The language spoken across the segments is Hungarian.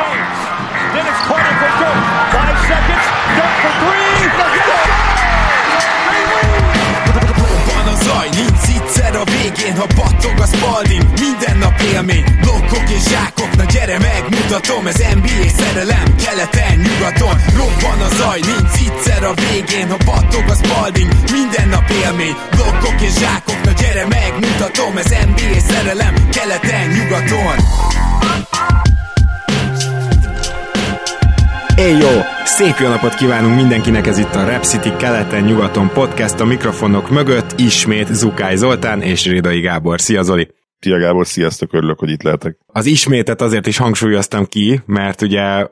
James. Dennis Carter for Dirk. Five seconds. Dirk for three. A nincs egyszer a végén, ha battog a spalding. Minden nap élmény, blokkok és zsákok. Na gyere megmutatom, ez NBA szerelem. Keleten, nyugaton, robban a zaj Nincs egyszer a végén, ha battog a spalding. Minden nap élmény, blokkok és zsákok. Na gyere megmutatom, ez NBA szerelem. Keleten, nyugaton Éj jó! Szép jó napot kívánunk mindenkinek, ez itt a Rap City keleten-nyugaton podcast a mikrofonok mögött, ismét Zukály Zoltán és Rédai Gábor. Szia Zoli! Tia Gábor, sziasztok, örülök, hogy itt lehetek. Az ismétet azért is hangsúlyoztam ki, mert ugye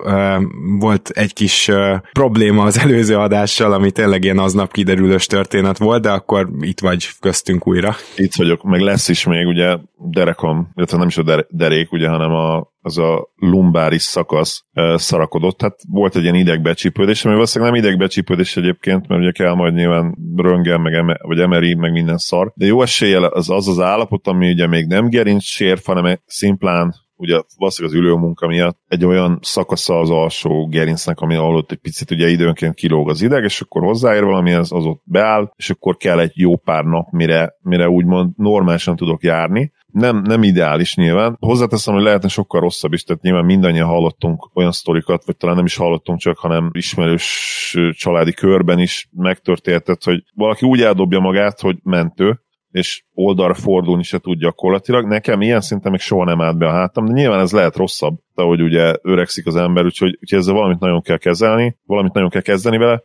volt egy kis probléma az előző adással, ami tényleg ilyen aznap kiderülős történet volt, de akkor itt vagy köztünk újra. Itt vagyok, meg lesz is még ugye derekom, illetve nem is a der- derék, ugye, hanem a, az a lumbáris szakasz szarakodott. Hát volt egy ilyen idegbecsípődés, ami valószínűleg nem idegbecsípődés egyébként, mert ugye kell majd nyilván röngen, meg eme, vagy emeri, meg minden szar. De jó eséllyel az az, az állapot, ami ugye még nem gerinc sérf, hanem szimplán ugye valószínűleg az ülőmunka miatt egy olyan szakasza az alsó gerincnek, ami ahol ott egy picit ugye időnként kilóg az ideg, és akkor hozzáér valami, az, az ott beáll, és akkor kell egy jó pár nap, mire, mire úgymond normálisan tudok járni. Nem, nem ideális nyilván. Hozzáteszem, hogy lehetne sokkal rosszabb is, tehát nyilván mindannyian hallottunk olyan sztorikat, vagy talán nem is hallottunk csak, hanem ismerős családi körben is megtörténhetett, hogy valaki úgy eldobja magát, hogy mentő, és oldalra fordulni se tud gyakorlatilag. Nekem ilyen szinten még soha nem állt be a hátam, de nyilván ez lehet rosszabb, ahogy ugye öregszik az ember, úgyhogy, úgyhogy ezzel valamit nagyon kell kezelni, valamit nagyon kell kezdeni vele.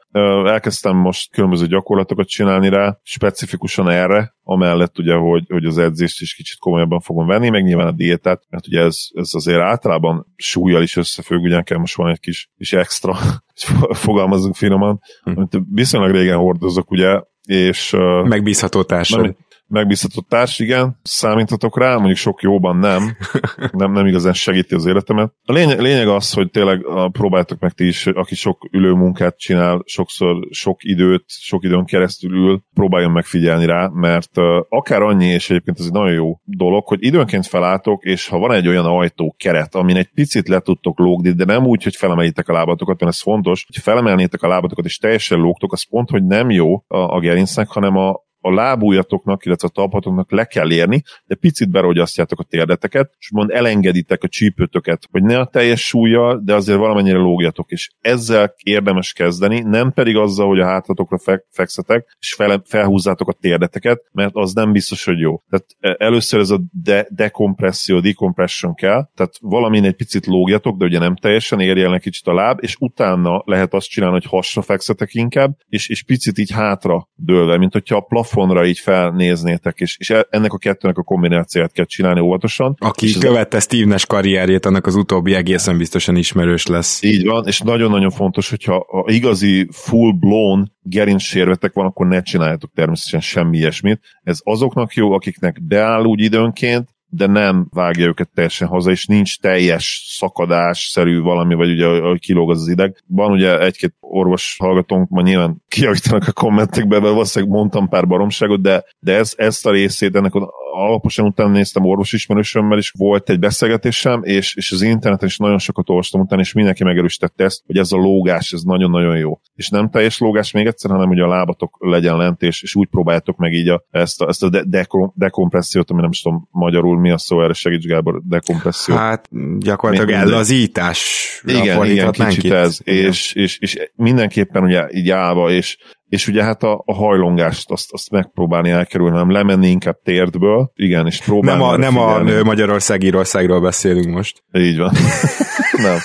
Elkezdtem most különböző gyakorlatokat csinálni rá, specifikusan erre, amellett ugye, hogy, hogy az edzést is kicsit komolyabban fogom venni, meg nyilván a diétát, mert ugye ez, ez azért általában súlyjal is összefügg, ugye kell most van egy kis, kis extra, fogalmazunk finoman, hm. amit viszonylag régen hordozok, ugye, és... Megbízható társad. Nem, megbízható társ, igen, számíthatok rá, mondjuk sok jóban nem, nem, nem igazán segíti az életemet. A lényeg, lényeg az, hogy tényleg próbáltok meg ti is, aki sok ülőmunkát csinál, sokszor sok időt, sok időn keresztül ül, próbáljon megfigyelni rá, mert uh, akár annyi, és egyébként ez egy nagyon jó dolog, hogy időnként felálltok, és ha van egy olyan ajtó keret, amin egy picit le tudtok lógni, de nem úgy, hogy felemelitek a lábatokat, mert ez fontos, hogy felemelnétek a lábatokat, és teljesen lógtok, az pont, hogy nem jó a, a gerincnek, hanem a, a lábújatoknak, illetve a talpatoknak le kell érni, de picit berogyasztjátok a térdeteket, és mond elengeditek a csípőtöket, hogy ne a teljes súlyjal, de azért valamennyire lógjatok, és ezzel érdemes kezdeni, nem pedig azzal, hogy a hátratokra fe- fekszetek, és fel- felhúzzátok a térdeteket, mert az nem biztos, hogy jó. Tehát e, először ez a de- dekompresszió, decompression kell, tehát valamin egy picit lógjatok, de ugye nem teljesen érjen egy kicsit a láb, és utána lehet azt csinálni, hogy hasra fekszetek inkább, és, és picit így hátra dőlve, mint hogyha a plafon plafonra így felnéznétek, és, és e- ennek a kettőnek a kombinációját kell csinálni óvatosan. Aki és követte az... Steve Nash karrierjét, annak az utóbbi egészen biztosan ismerős lesz. Így van, és nagyon-nagyon fontos, hogyha a igazi full-blown gerincsérvetek van, akkor ne csináljátok természetesen semmi ilyesmit. Ez azoknak jó, akiknek beáll úgy időnként, de nem vágja őket teljesen haza, és nincs teljes szakadás-szerű valami, vagy ugye, hogy kilóg az, az ideg. Van ugye egy-két orvos hallgatónk, ma nyilván kiavítanak a kommentekbe, mert valószínűleg mondtam pár baromságot, de, de ez, ezt a részét ennek alaposan utána néztem orvos ismerősömmel is, volt egy beszélgetésem, és, és az interneten is nagyon sokat olvastam utána, és mindenki megerősítette ezt, hogy ez a lógás, ez nagyon-nagyon jó. És nem teljes lógás még egyszer, hanem hogy a lábatok legyen lent, és, és úgy próbáljátok meg így a, ezt a, ezt a de, de, dekompressziót, ami nem is tudom magyarul mi a szó, erre segíts Gábor, dekompresszió. Hát gyakorlatilag Még ellazítás. Igen, igen, kicsit ez, és, és, és, mindenképpen ugye így állva, és és ugye hát a, a hajlongást azt, azt megpróbálni elkerülni, nem lemenni inkább térdből, igen, és próbálni. Nem a, nem a Magyarország Írországról beszélünk most. Így van. nem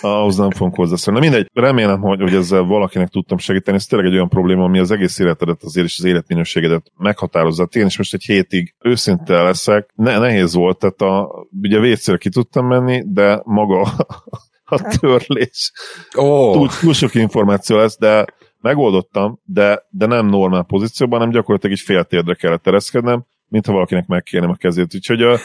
ahhoz nem fogunk hozzászólni. Na mindegy, remélem, hogy, hogy ezzel valakinek tudtam segíteni. Ez tényleg egy olyan probléma, ami az egész életedet azért és az életminőségedet meghatározza. Én is most egy hétig őszinte leszek, ne, nehéz volt, tehát a, ugye vécére ki tudtam menni, de maga a törlés. Oh. Túl, túl sok információ lesz, de megoldottam, de, de nem normál pozícióban, hanem gyakorlatilag egy fél térdre kellett tereszkednem, mintha valakinek megkérnem a kezét. Úgyhogy a,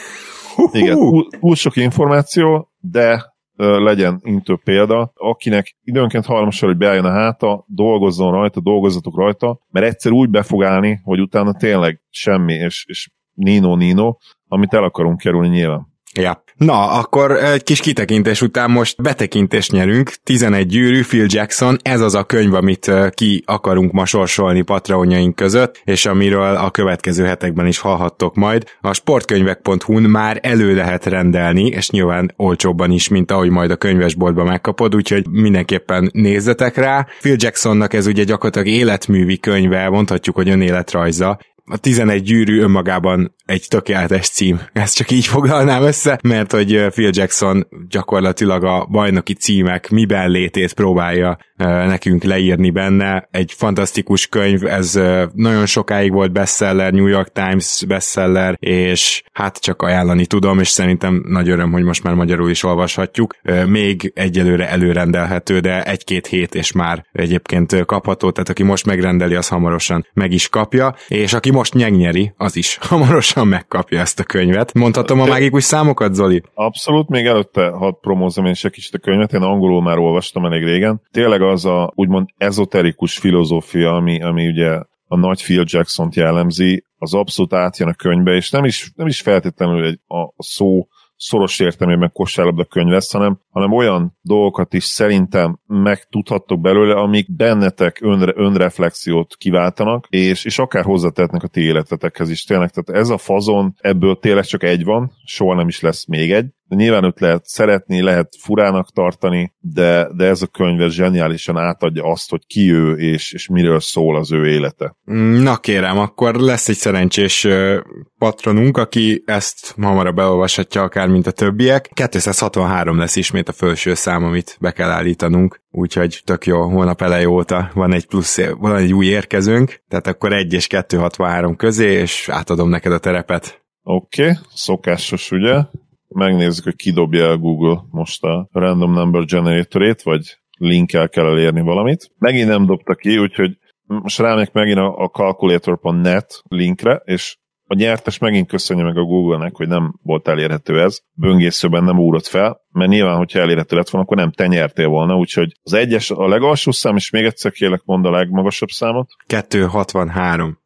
igen, túl, sok információ, de legyen intő példa, akinek időnként hajlamosan, hogy beálljon a háta, dolgozzon rajta, dolgozzatok rajta, mert egyszer úgy be fog állni, hogy utána tényleg semmi, és, és nino-nino, amit el akarunk kerülni nyilván. Ja. Na, akkor egy kis kitekintés után most betekintést nyerünk. 11 gyűrű, Phil Jackson, ez az a könyv, amit ki akarunk ma sorsolni patronjaink között, és amiről a következő hetekben is hallhattok majd. A sportkönyvek.hu-n már elő lehet rendelni, és nyilván olcsóbban is, mint ahogy majd a könyvesboltban megkapod, úgyhogy mindenképpen nézzetek rá. Phil Jacksonnak ez ugye gyakorlatilag életművi könyve, mondhatjuk, hogy önéletrajza, a 11 gyűrű önmagában egy tökéletes cím. Ezt csak így foglalnám össze, mert hogy Phil Jackson gyakorlatilag a bajnoki címek miben létét próbálja nekünk leírni benne. Egy fantasztikus könyv, ez nagyon sokáig volt bestseller, New York Times bestseller, és hát csak ajánlani tudom, és szerintem nagy öröm, hogy most már magyarul is olvashatjuk. Még egyelőre előrendelhető, de egy-két hét és már egyébként kapható, tehát aki most megrendeli, az hamarosan meg is kapja, és aki most nyegnyeri, az is hamarosan megkapja ezt a könyvet. Mondhatom a mágikus számokat, Zoli? Abszolút, még előtte hadd promózom én is egy kicsit a könyvet, én angolul már olvastam elég régen. Tényleg az a úgymond ezoterikus filozófia, ami, ami ugye a nagy Phil Jackson-t jellemzi, az abszolút átjön a könyvbe, és nem is, nem is feltétlenül egy, a szó szoros értelmében kosárlabda könyv lesz, hanem, hanem olyan dolgokat is szerintem megtudhattok belőle, amik bennetek önre, önreflexiót kiváltanak, és, és akár hozzátehetnek a ti életetekhez is. Tényleg, tehát ez a fazon, ebből tényleg csak egy van, soha nem is lesz még egy, de nyilván őt lehet szeretni, lehet furának tartani, de, de ez a könyv ez zseniálisan átadja azt, hogy ki ő, és, és miről szól az ő élete. Na kérem, akkor lesz egy szerencsés patronunk, aki ezt hamarabb beolvashatja akár, mint a többiek. 263 lesz ismét a felső szám, amit be kell állítanunk, úgyhogy tök jó, hónap elej óta van egy plusz, van egy új érkezőnk, tehát akkor 1 és 263 közé, és átadom neked a terepet. Oké, okay, szokásos ugye, megnézzük, hogy kidobja a Google most a random number generatorét, vagy linkkel kell elérni valamit. Megint nem dobta ki, úgyhogy most rámegyek megint a, a calculator.net linkre, és a nyertes megint köszönje meg a Google-nek, hogy nem volt elérhető ez, böngészőben nem úrott fel, mert nyilván, hogyha elérhető lett volna, akkor nem te nyertél volna, úgyhogy az egyes a legalsó szám, és még egyszer kérlek mond a legmagasabb számot. 263.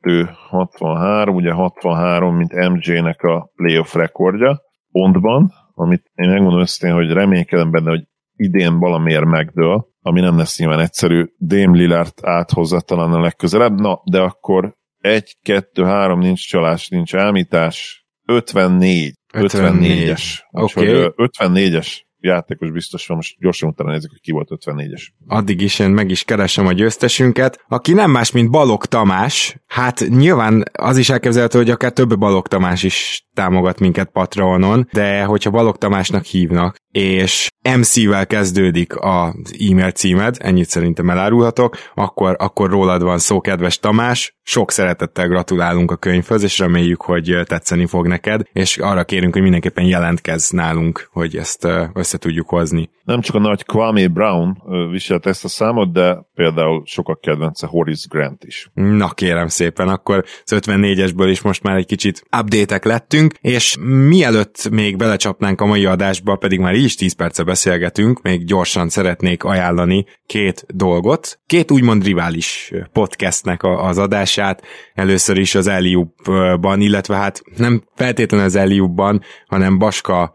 263, ugye 63, mint MJ-nek a playoff rekordja, pontban, amit én megmondom őszintén, hogy reménykedem benne, hogy idén valamiért megdől, ami nem lesz nyilván egyszerű. Dame Lillard áthozza talán a legközelebb, na, de akkor egy, kettő, három, nincs csalás, nincs elmítás, 54. 54. 54-es. Okay. 54-es játékos biztos van, most gyorsan utána nézzük, hogy ki volt 54-es. Addig is én meg is keresem a győztesünket, aki nem más, mint Balog Tamás. Hát nyilván az is elképzelhető, hogy akár több Balog Tamás is támogat minket Patreonon, de hogyha Balog Tamásnak hívnak, és MC-vel kezdődik az e-mail címed, ennyit szerintem elárulhatok, akkor, akkor rólad van szó, kedves Tamás, sok szeretettel gratulálunk a könyvhöz, és reméljük, hogy tetszeni fog neked, és arra kérünk, hogy mindenképpen jelentkezz nálunk, hogy ezt össze tudjuk hozni. Nem csak a nagy Kwame Brown viselt ezt a számot, de például sokak kedvence Horace Grant is. Na kérem szépen, akkor az 54-esből is most már egy kicsit update lettünk, és mielőtt még belecsapnánk a mai adásba, pedig már így is 10 perce beszélgetünk, még gyorsan szeretnék ajánlani két dolgot. Két úgymond rivális podcastnek az adását, először is az Eliubban, illetve hát nem feltétlenül az Eliubban, hanem Baska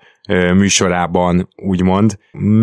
műsorában, úgymond,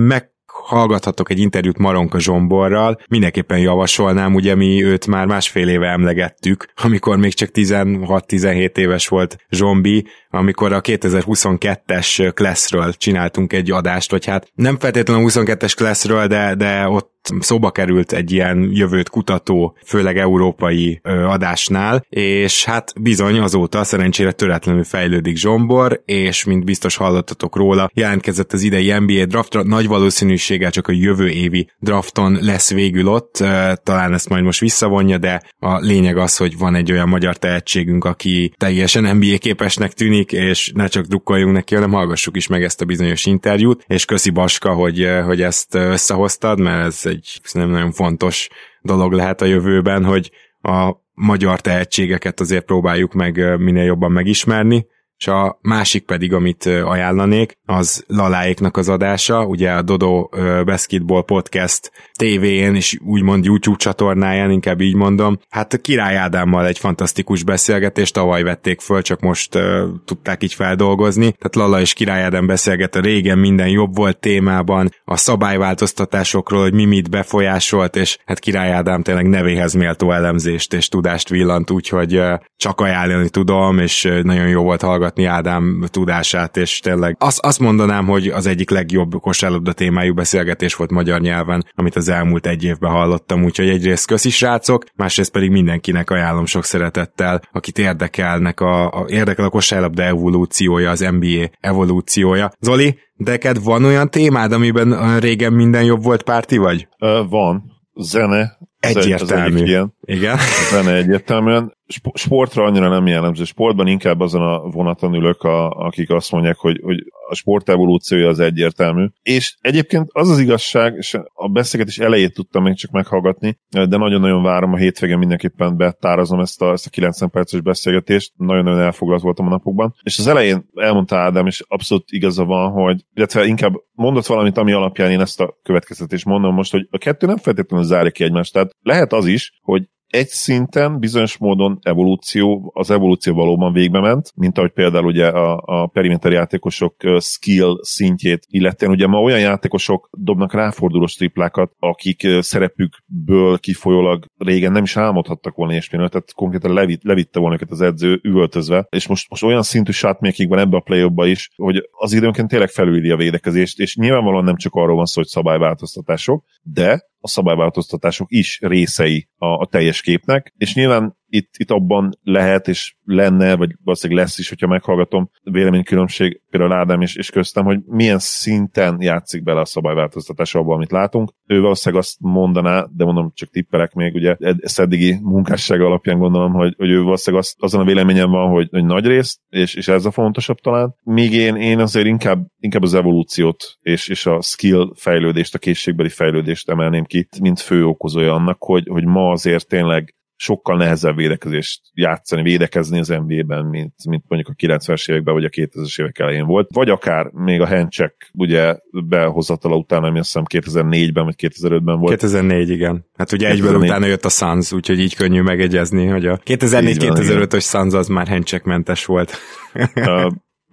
meg hallgathatok egy interjút Maronka Zsomborral, mindenképpen javasolnám, ugye mi őt már másfél éve emlegettük, amikor még csak 16-17 éves volt Zsombi, amikor a 2022-es Classről csináltunk egy adást, vagy hát nem feltétlenül a 22-es Classről, de, de ott szóba került egy ilyen jövőt kutató, főleg európai adásnál, és hát bizony azóta szerencsére töretlenül fejlődik Zsombor, és mint biztos hallottatok róla, jelentkezett az idei NBA draftra, nagy valószínűséggel csak a jövő évi drafton lesz végül ott, talán ezt majd most visszavonja, de a lényeg az, hogy van egy olyan magyar tehetségünk, aki teljesen NBA képesnek tűnik, és ne csak drukkoljunk neki, hanem hallgassuk is meg ezt a bizonyos interjút, és köszi Baska, hogy, hogy ezt összehoztad, mert ez egy nem nagyon fontos dolog lehet a jövőben, hogy a magyar tehetségeket azért próbáljuk meg minél jobban megismerni, és a másik pedig, amit ajánlanék, az Laláéknak az adása, ugye a Dodo Basketball Podcast tévén és úgymond YouTube csatornáján, inkább így mondom. Hát a Király Ádámmal egy fantasztikus beszélgetést tavaly vették föl, csak most uh, tudták így feldolgozni. Tehát Lala és Király Ádám beszélget a régen minden jobb volt témában, a szabályváltoztatásokról, hogy mi mit befolyásolt, és hát Király Ádám tényleg nevéhez méltó elemzést és tudást villant, úgyhogy uh, csak ajánlani tudom, és nagyon jó volt hallgatni Ádám tudását, és tényleg azt, azt mondanám, hogy az egyik legjobb kosárlabda témájú beszélgetés volt magyar nyelven, amit az elmúlt egy évben hallottam, úgyhogy egyrészt köszi srácok, másrészt pedig mindenkinek ajánlom sok szeretettel, akit érdekelnek a, a érdekel a kosárlabda evolúciója, az NBA evolúciója. Zoli, neked van olyan témád, amiben régen minden jobb volt párti vagy? Uh, van. Zene. Egyértelmű. Az ilyen. Igen. Zene egyértelműen sportra annyira nem jellemző. Sportban inkább azon a vonaton ülök, a, akik azt mondják, hogy, hogy a sport evolúciója az egyértelmű. És egyébként az az igazság, és a beszélgetés elejét tudtam még csak meghallgatni, de nagyon-nagyon várom a hétvégén mindenképpen betárazom ezt a, ezt a 90 perces beszélgetést. Nagyon-nagyon elfoglalt voltam a napokban. És az elején elmondta Ádám, és abszolút igaza van, hogy, illetve inkább mondott valamit, ami alapján én ezt a következtetést mondom most, hogy a kettő nem feltétlenül zárja ki egymást. Tehát lehet az is, hogy egy szinten bizonyos módon evolúció, az evolúció valóban végbe ment, mint ahogy például ugye a, a perimeter játékosok skill szintjét illetően. Ugye ma olyan játékosok dobnak ráfordulós triplákat, akik szerepükből kifolyólag régen nem is álmodhattak volna ilyesmiről, tehát konkrétan levitt, levitte volna őket az edző üvöltözve, és most, most olyan szintű shotmaking van ebbe a play is, hogy az időnként tényleg felüli a védekezést, és nyilvánvalóan nem csak arról van szó, hogy szabályváltoztatások, de a szabályváltoztatások is részei a, a teljes képnek, és nyilván itt, itt abban lehet, és lenne, vagy valószínűleg lesz is, hogyha meghallgatom véleménykülönbség például Ádám és, és köztem, hogy milyen szinten játszik bele a szabályváltoztatás abban, amit látunk. Ő valószínűleg azt mondaná, de mondom, csak tippelek még, ugye ezt eddigi munkásság alapján gondolom, hogy, hogy ő valószínűleg azt, azon a véleményem van, hogy, hogy nagy részt, és, és ez a fontosabb talán. Míg én, én azért inkább, inkább az evolúciót és, és a skill fejlődést, a készségbeli fejlődést emelném ki, mint fő okozója annak, hogy, hogy ma azért tényleg sokkal nehezebb védekezést játszani, védekezni az NBA-ben, mint, mint mondjuk a 90-es években, vagy a 2000-es évek elején volt. Vagy akár még a handcheck ugye behozatala után, ami azt hiszem 2004-ben, vagy 2005-ben volt. 2004, igen. Hát ugye 2004. egyből utána jött a Suns, úgyhogy így könnyű megegyezni, hogy a 2004-2005-ös Suns az már handcheck mentes volt.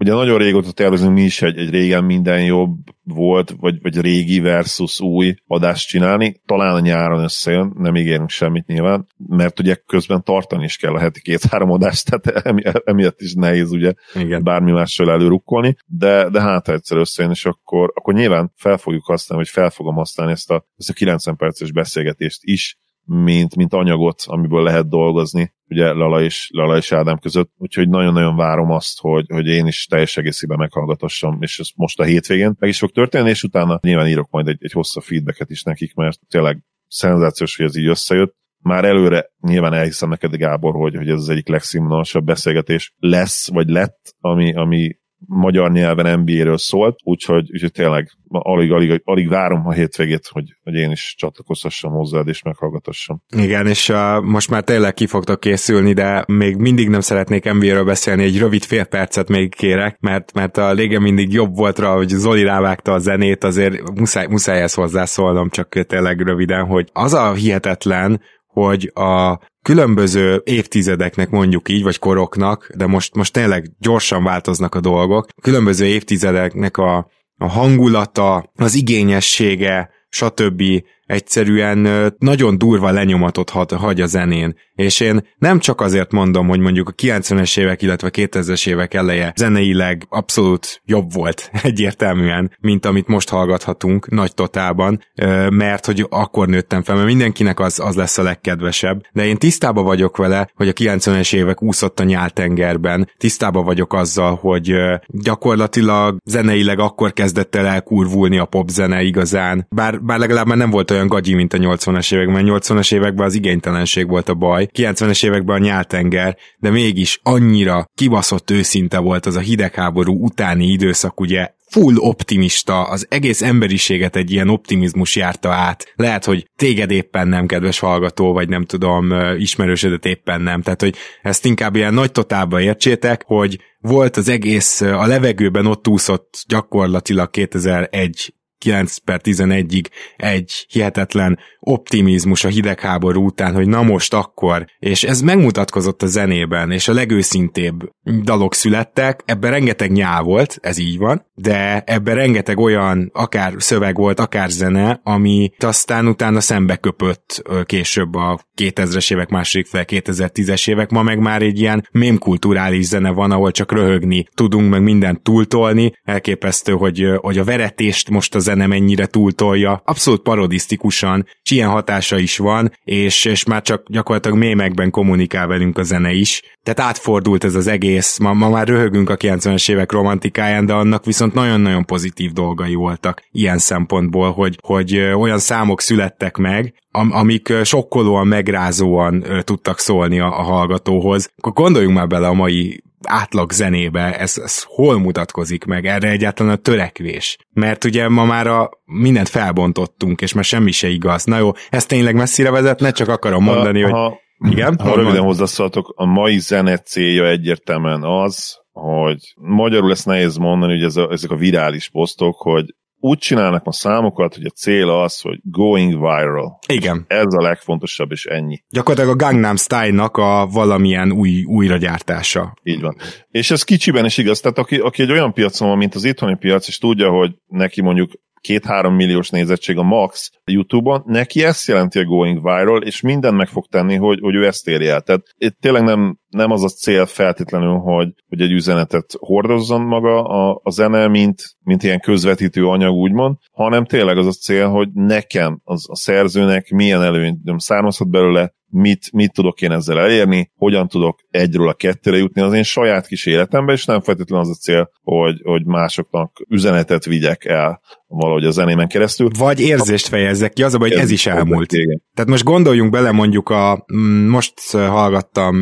Ugye nagyon régóta tervezünk mi is egy, egy régen minden jobb volt, vagy, vagy régi versus új adást csinálni. Talán a nyáron összejön, nem ígérünk semmit nyilván, mert ugye közben tartani is kell a heti két-három adást, tehát emi, emiatt is nehéz ugye Igen. bármi mással előrukkolni, de, de hát egyszer összejön, és akkor, akkor nyilván fel fogjuk használni, vagy fel fogom használni ezt a, ezt a 90 perces beszélgetést is, mint, mint anyagot, amiből lehet dolgozni, ugye Lala és, Lala és Ádám között, úgyhogy nagyon-nagyon várom azt, hogy, hogy én is teljes egészében meghallgatassam, és ez most a hétvégén meg is fog történni, és utána nyilván írok majd egy, egy hosszabb feedbacket is nekik, mert tényleg szenzációs, hogy ez így összejött. Már előre nyilván elhiszem neked, Gábor, hogy, hogy ez az egyik legszínvonalasabb beszélgetés lesz, vagy lett, ami, ami magyar nyelven NBA-ről szólt, úgyhogy, úgyhogy tényleg alig, alig, alig várom a hétvégét, hogy, hogy én is csatlakozhassam hozzád és meghallgatassam. Igen, és uh, most már tényleg ki fogtok készülni, de még mindig nem szeretnék NBA-ről beszélni, egy rövid fél percet még kérek, mert, mert a lége mindig jobb volt rá, hogy Zoli rávágta a zenét, azért muszáj, muszáj ezt hozzászólnom, csak tényleg röviden, hogy az a hihetetlen, hogy a különböző évtizedeknek mondjuk így, vagy koroknak, de most, most tényleg gyorsan változnak a dolgok, különböző évtizedeknek a, a hangulata, az igényessége, stb. Egyszerűen nagyon durva lenyomatot hagy a zenén. És én nem csak azért mondom, hogy mondjuk a 90-es évek, illetve a 2000-es évek eleje zeneileg abszolút jobb volt egyértelműen, mint amit most hallgathatunk nagy totálban, mert hogy akkor nőttem fel, mert mindenkinek az, az lesz a legkedvesebb. De én tisztában vagyok vele, hogy a 90-es évek úszott a nyáltengerben, tisztában vagyok azzal, hogy gyakorlatilag zeneileg akkor kezdett el elkurvulni a popzene igazán, bár, bár legalább már nem volt olyan gagyi, mint a 80-as években, 80-as években az igénytelenség volt a baj, 90-es években a nyáltenger, de mégis annyira kibaszott őszinte volt az a hidegháború utáni időszak, ugye full optimista, az egész emberiséget egy ilyen optimizmus járta át. Lehet, hogy téged éppen nem, kedves hallgató, vagy nem tudom, ismerősödet éppen nem. Tehát, hogy ezt inkább ilyen nagy totálba értsétek, hogy volt az egész, a levegőben ott úszott gyakorlatilag 2001 9 per 11-ig egy hihetetlen optimizmus a hidegháború után, hogy na most akkor, és ez megmutatkozott a zenében, és a legőszintébb dalok születtek, ebben rengeteg nyá volt, ez így van, de ebben rengeteg olyan, akár szöveg volt, akár zene, ami aztán utána szembe köpött később a 2000-es évek második fel, 2010-es évek, ma meg már egy ilyen mémkulturális zene van, ahol csak röhögni tudunk, meg mindent túltolni, elképesztő, hogy, hogy a veretést most a zene mennyire túltolja, abszolút parodisztikusan, és ilyen hatása is van, és, és már csak gyakorlatilag mémekben kommunikál velünk a zene is. Tehát átfordult ez az egész, ma, ma már röhögünk a 90-es évek romantikáján, de annak viszont nagyon-nagyon pozitív dolgai voltak ilyen szempontból, hogy, hogy olyan számok születtek meg, am- amik sokkolóan, megrázóan tudtak szólni a, a hallgatóhoz. Akkor gondoljunk már bele a mai átlag zenébe, ez, ez hol mutatkozik meg, erre egyáltalán a törekvés. Mert ugye ma már a, mindent felbontottunk, és már semmi se igaz. Na jó, ez tényleg messzire vezetne, csak akarom mondani, ha, hogy... Ha, igen? Ha röviden hozzászóltok, a mai zene célja egyértelműen az, hogy magyarul ezt nehéz mondani, hogy ez a, ezek a virális posztok, hogy úgy csinálnak a számokat, hogy a cél az, hogy going viral. Igen. Ez a legfontosabb, és ennyi. Gyakorlatilag a Gangnam Style-nak a valamilyen új, újragyártása. Így van. És ez kicsiben is igaz. Tehát aki, aki egy olyan piacon van, mint az itthoni piac, és tudja, hogy neki mondjuk két-három milliós nézettség a max a YouTube-on, neki ezt jelenti a going viral, és minden meg fog tenni, hogy, hogy ő ezt érje el. Tehát itt tényleg nem, nem az a cél feltétlenül, hogy, hogy egy üzenetet hordozzon maga a, a zene, mint, mint ilyen közvetítő anyag, úgymond, hanem tényleg az a cél, hogy nekem, az, a szerzőnek milyen előny származhat belőle, mit, mit tudok én ezzel elérni, hogyan tudok egyről a kettőre jutni az én saját kis életembe, és nem feltétlenül az a cél, hogy, hogy másoknak üzenetet vigyek el valahogy a zenémen keresztül. Vagy érzést fejezzek ki, az a baj, hogy ez, ez is elmúlt. Igen. Tehát most gondoljunk bele mondjuk a, mm, most hallgattam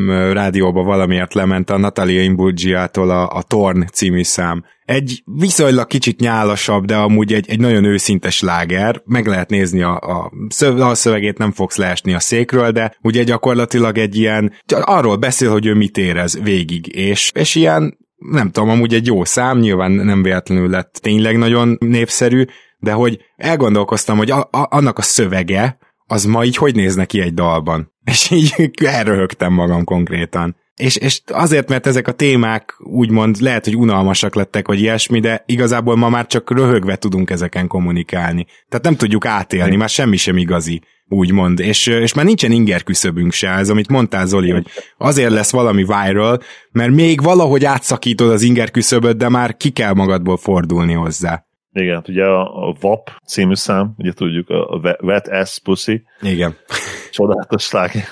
rádióba valamiért lement a Natalia Imburgiától a, a Torn című szám. Egy viszonylag kicsit nyálasabb, de amúgy egy, egy nagyon őszintes láger. Meg lehet nézni a, a, szöv, a szövegét, nem fogsz leesni a székről, de ugye gyakorlatilag egy ilyen, arról beszél, hogy ő mit érez végig, és, és ilyen nem tudom, amúgy egy jó szám, nyilván nem véletlenül lett tényleg nagyon népszerű, de hogy elgondolkoztam, hogy a, a, annak a szövege, az ma így hogy néz neki egy dalban. És így elröhögtem magam konkrétan. És, és azért, mert ezek a témák úgymond lehet, hogy unalmasak lettek, vagy ilyesmi, de igazából ma már csak röhögve tudunk ezeken kommunikálni. Tehát nem tudjuk átélni, már semmi sem igazi úgymond, és, és már nincsen inger küszöbünk se, ez amit mondtál Zoli, hogy azért lesz valami viral, mert még valahogy átszakítod az inger küszöböt, de már ki kell magadból fordulni hozzá. Igen, hát ugye a, a VAP című szám, ugye tudjuk, a Wet Ass Pussy. Igen. Csodálatos sláger.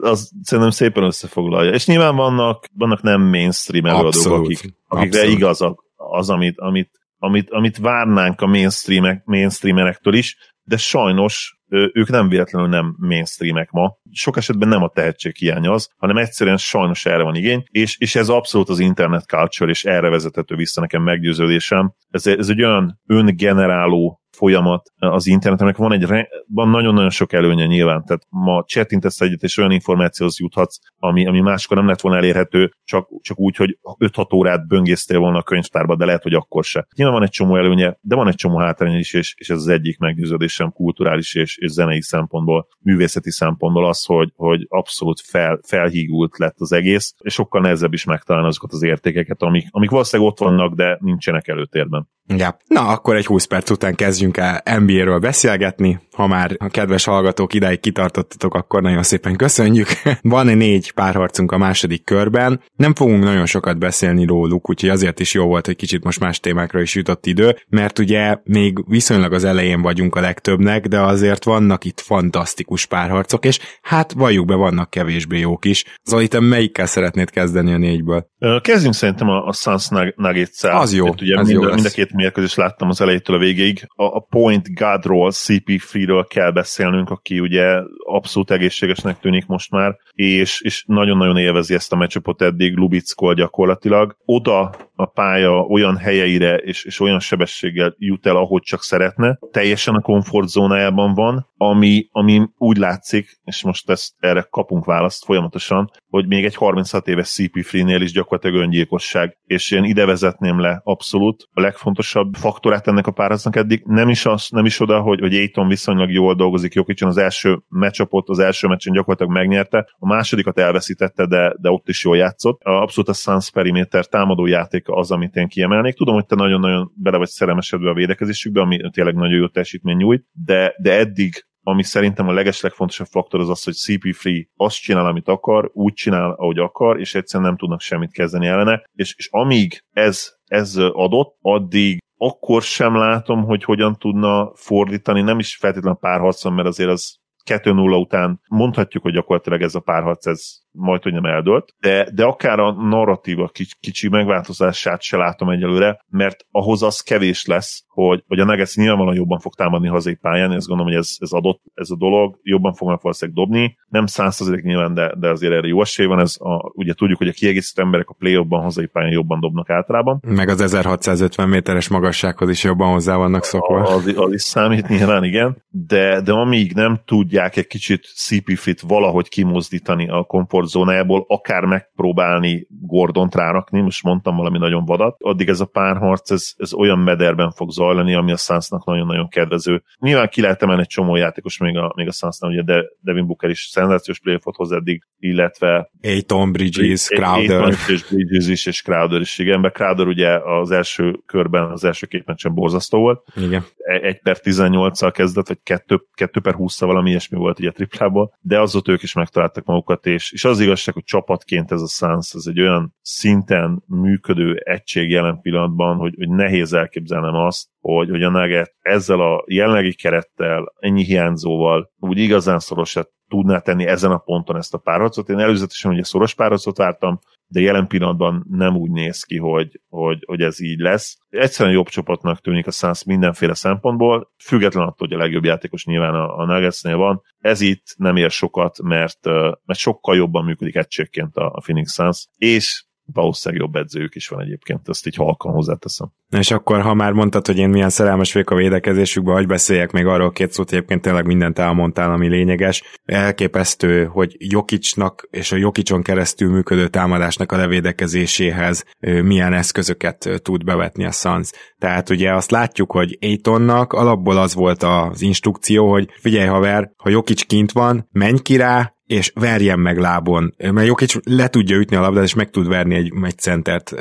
Az szerintem szépen összefoglalja. És nyilván vannak, vannak nem mainstream előadók, akik, akikre Abszolút. igaz az, amit, amit, amit, amit várnánk a mainstreamek, mainstreamerektől is, de sajnos ők nem véletlenül nem mainstreamek ma. Sok esetben nem a tehetség hiánya az, hanem egyszerűen sajnos erre van igény, és, és ez abszolút az internet culture, és erre vezethető vissza nekem meggyőződésem. Ez, ez egy olyan öngeneráló folyamat az internetemnek. Van egy van nagyon-nagyon sok előnye nyilván, tehát ma chatintesz egyet, és olyan információhoz juthatsz, ami, ami máskor nem lett volna elérhető, csak, csak úgy, hogy 5-6 órát böngésztél volna a könyvtárba, de lehet, hogy akkor se. Nyilván van egy csomó előnye, de van egy csomó hátránya is, és, és ez az egyik meggyőződésem kulturális és, és zenei szempontból, művészeti szempontból az, hogy, hogy abszolút fel, felhígult lett az egész, és sokkal nehezebb is megtalálni azokat az értékeket, amik, amik valószínűleg ott vannak, de nincsenek előtérben. Ja. Na, akkor egy 20 perc után kezdjünk el NBA-ről beszélgetni. Ha már a kedves hallgatók idáig kitartottatok, akkor nagyon szépen köszönjük. Van négy párharcunk a második körben. Nem fogunk nagyon sokat beszélni róluk, úgyhogy azért is jó volt, hogy kicsit most más témákra is jutott idő, mert ugye még viszonylag az elején vagyunk a legtöbbnek, de azért vannak itt fantasztikus párharcok, és hát valljuk be, vannak kevésbé jók is. Zoli, te melyikkel szeretnéd kezdeni a négyből? Kezdjünk szerintem a, a Suns nuggets Az jó, ugye az mind, jó mind a két mérkőzést láttam az elejétől a végéig. A, a Point Guardról, CP3-ről kell beszélnünk, aki ugye abszolút egészségesnek tűnik most már, és, és nagyon-nagyon élvezi ezt a meccsapot eddig, Lubickol gyakorlatilag. Oda a pálya olyan helyeire és, és olyan sebességgel jut el, ahogy csak szeretne, teljesen a komfortzónájában van, ami, ami úgy látszik, és most ezt erre kapunk választ folyamatosan, hogy még egy 36 éves CP Free-nél is gyakorlatilag öngyilkosság, és én ide vezetném le abszolút a legfontosabb faktorát ennek a páraznak eddig. Nem is, az, nem is oda, hogy, hogy Aiton viszonylag jól dolgozik Jokicson az első meccsapot, az első meccsen gyakorlatilag megnyerte, a másodikat elveszítette, de, de ott is jól játszott. Abszolút a Suns periméter támadó játéka az, amit én kiemelnék. Tudom, hogy te nagyon-nagyon bele vagy szerelmesedve a védekezésükbe, ami tényleg nagyon jó teljesítmény nyújt, de, de eddig ami szerintem a legeslegfontosabb faktor az az, hogy CP3 azt csinál, amit akar, úgy csinál, ahogy akar, és egyszerűen nem tudnak semmit kezdeni ellene, és, és amíg ez, ez adott, addig akkor sem látom, hogy hogyan tudna fordítani, nem is feltétlenül párharcon, mert azért az 2-0 után mondhatjuk, hogy gyakorlatilag ez a párharc, ez majd, hogy nem eldőlt, de, de akár a narratíva kicsi, kicsi megváltozását se látom egyelőre, mert ahhoz az kevés lesz, hogy, hogy a Nuggets nyilvánvalóan jobban fog támadni hazai pályán, ezt gondolom, hogy ez, ez adott, ez a dolog, jobban fognak valószínűleg dobni, nem százszerzelék nyilván, de, de azért erre jó esély van, ez a, ugye tudjuk, hogy a kiegészítő emberek a play ban hazai pályán jobban dobnak általában. Meg az 1650 méteres magassághoz is jobban hozzá vannak szokva. Az, az is számít nyilván, igen, de, de amíg nem tudják egy kicsit CP fit valahogy kimozdítani a komfort komfortzónájából akár megpróbálni Gordont rárakni, most mondtam valami nagyon vadat, addig ez a párharc, ez, ez olyan mederben fog zajlani, ami a Sunsnak nagyon-nagyon kedvező. Nyilván ki lehet emelni egy csomó játékos még a, még a Sunsnak, ugye de Devin Booker is szenzációs playoffot hoz eddig, illetve Aiton, Bridges, Crowder. Aiton és Bridges is, és Crowder is, igen, mert Crowder ugye az első körben, az első két meccsen borzasztó volt. Igen. 1 per 18-szal kezdett, vagy 2, 2 per 20 valami ilyesmi volt ugye triplából, de azóta ők is megtaláltak magukat, és, és az igazság, hogy csapatként ez a Suns, ez egy olyan szinten működő egység jelen pillanatban, hogy, hogy nehéz elképzelnem azt, hogy, hogy a Nugget ezzel a jelenlegi kerettel, ennyi hiányzóval úgy igazán szorosat tudná tenni ezen a ponton ezt a párharcot. Én előzetesen ugye szoros párharcot vártam, de jelen pillanatban nem úgy néz ki, hogy, hogy, hogy ez így lesz. Egyszerűen jobb csapatnak tűnik a Suns mindenféle szempontból, független attól, hogy a legjobb játékos nyilván a, a Nuggetsnél van. Ez itt nem ér sokat, mert, mert sokkal jobban működik egységként a, a Phoenix Suns, és valószínűleg jobb edzőjük is van egyébként, ezt így halkan hozzáteszem. És akkor, ha már mondtad, hogy én milyen szerelmes vagyok a védekezésükbe, hogy beszéljek még arról két szót, egyébként tényleg mindent elmondtál, ami lényeges. Elképesztő, hogy Jokicsnak és a Jokicson keresztül működő támadásnak a levédekezéséhez milyen eszközöket tud bevetni a Suns. Tehát ugye azt látjuk, hogy Aitonnak alapból az volt az instrukció, hogy figyelj haver, ha Jokic kint van, menj ki rá, és verjen meg lábon, mert Jokic le tudja ütni a labdát, és meg tud verni egy, egy centert.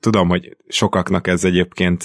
Tudom, hogy sokaknak ez egyébként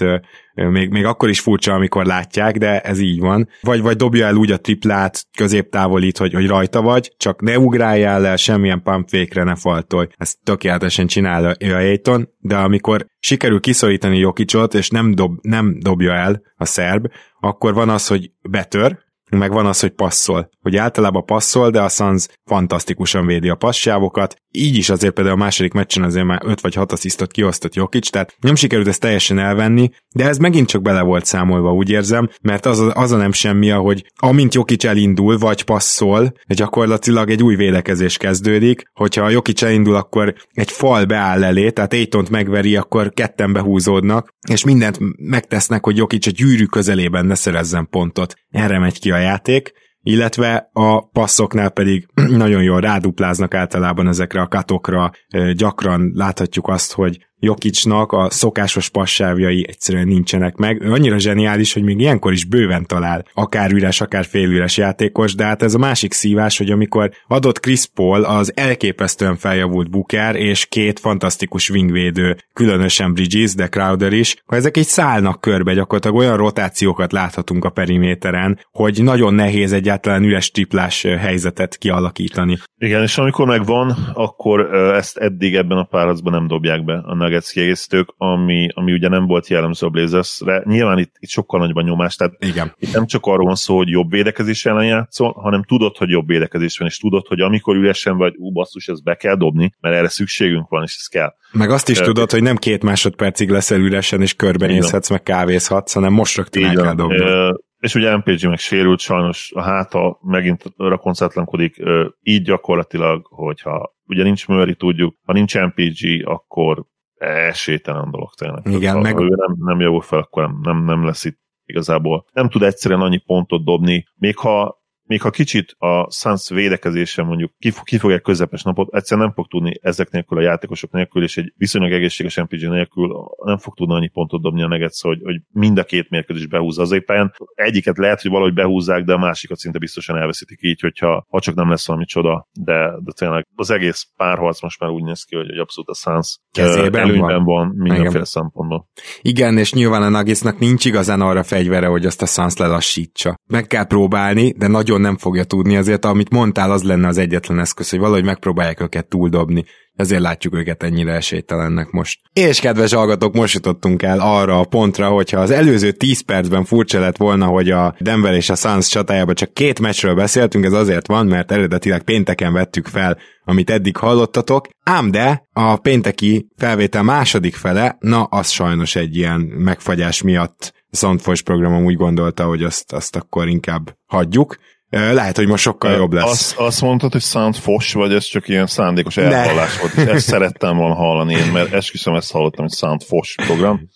még, még akkor is furcsa, amikor látják, de ez így van. Vagy, vagy dobja el úgy a triplát, középtávolít, hogy, hogy rajta vagy, csak ne ugráljál el, semmilyen pump fake ne faltolj. Ezt tökéletesen csinálja Aiton, de amikor sikerül kiszorítani Jokicot, és nem, dob, nem dobja el a szerb, akkor van az, hogy betör, meg van az, hogy passzol. Hogy általában passzol, de a Suns fantasztikusan védi a passávokat. Így is azért például a második meccsen azért már 5 vagy 6 asszisztot kiosztott Jokic, tehát nem sikerült ezt teljesen elvenni, de ez megint csak bele volt számolva, úgy érzem, mert az a, az a nem semmi, hogy amint Jokic elindul, vagy passzol, gyakorlatilag egy új védekezés kezdődik, hogyha a Jokic elindul, akkor egy fal beáll elé, tehát Aitont megveri, akkor ketten behúzódnak, és mindent megtesznek, hogy Jokic a gyűrű közelében ne szerezzen pontot. Erre megy ki a játék, illetve a passzoknál pedig nagyon jól rádupláznak általában ezekre a katokra, gyakran láthatjuk azt, hogy Jokicsnak a szokásos passávjai egyszerűen nincsenek meg. Ő annyira zseniális, hogy még ilyenkor is bőven talál, akár üres, akár félüres játékos, de hát ez a másik szívás, hogy amikor adott Chris Paul az elképesztően feljavult Booker és két fantasztikus wingvédő, különösen Bridges, de Crowder is, ha ezek így szállnak körbe, gyakorlatilag olyan rotációkat láthatunk a periméteren, hogy nagyon nehéz egyáltalán üres triplás helyzetet kialakítani. Igen, és amikor megvan, akkor ezt eddig ebben a párharcban nem dobják be a Nuggets kiegészítők, ami, ami ugye nem volt jellemző a Blazersre. Nyilván itt, itt sokkal nagyobb a nyomás, tehát Igen. itt nem csak arról van szó, hogy jobb védekezés ellen játszol, hanem tudod, hogy jobb védekezés van, és tudod, hogy amikor üresen vagy, ú, basszus, ezt be kell dobni, mert erre szükségünk van, és ez kell. Meg azt is uh, tudod, hogy nem két másodpercig leszel üresen, és körbenézhetsz, meg kávézhatsz, hanem most rögtön el kell dobni. Uh, és ugye MPG meg sérült, sajnos a háta megint rakoncátlankodik, így gyakorlatilag, hogyha ugye nincs Murray, tudjuk, ha nincs MPG, akkor esélytelen dolog tényleg. Igen, ha, meg... ha ő nem, nem javul fel, akkor nem, nem, nem lesz itt igazából. Nem tud egyszerűen annyi pontot dobni, még ha még ha kicsit a Suns védekezése mondjuk kifog egy közepes napot, egyszerűen nem fog tudni ezek nélkül a játékosok nélkül, és egy viszonylag egészséges MPG nélkül nem fog tudni annyi pontot dobni a Nuggets, hogy, hogy mind a két mérkőzés behúzza az éppen. Egyiket lehet, hogy valahogy behúzzák, de a másikat szinte biztosan elveszítik így, hogyha ha csak nem lesz valami csoda, de, de tényleg az egész párharc most már úgy néz ki, hogy, hogy abszolút a Suns kezében van, van mindenféle Igen. szempontból. Igen, és nyilván a Nuggetsnak nincs igazán arra fegyvere, hogy azt a Suns lelassítsa. Meg kell próbálni, de nagyon nem fogja tudni, azért amit mondtál, az lenne az egyetlen eszköz, hogy valahogy megpróbálják őket túldobni. Ezért látjuk őket ennyire esélytelennek most. És kedves hallgatók, most jutottunk el arra a pontra, hogyha az előző 10 percben furcsa lett volna, hogy a Denver és a Suns csatájában csak két meccsről beszéltünk, ez azért van, mert eredetileg pénteken vettük fel, amit eddig hallottatok, ám de a pénteki felvétel második fele, na az sajnos egy ilyen megfagyás miatt Soundforce programom úgy gondolta, hogy azt, azt akkor inkább hagyjuk. Lehet, hogy most sokkal jobb lesz. Azt, azt mondtad, hogy Sound Fosh, vagy ez csak ilyen szándékos elhallás volt, és ezt szerettem volna hallani én, mert esküszöm ezt hallottam, hogy Sound Fosh program.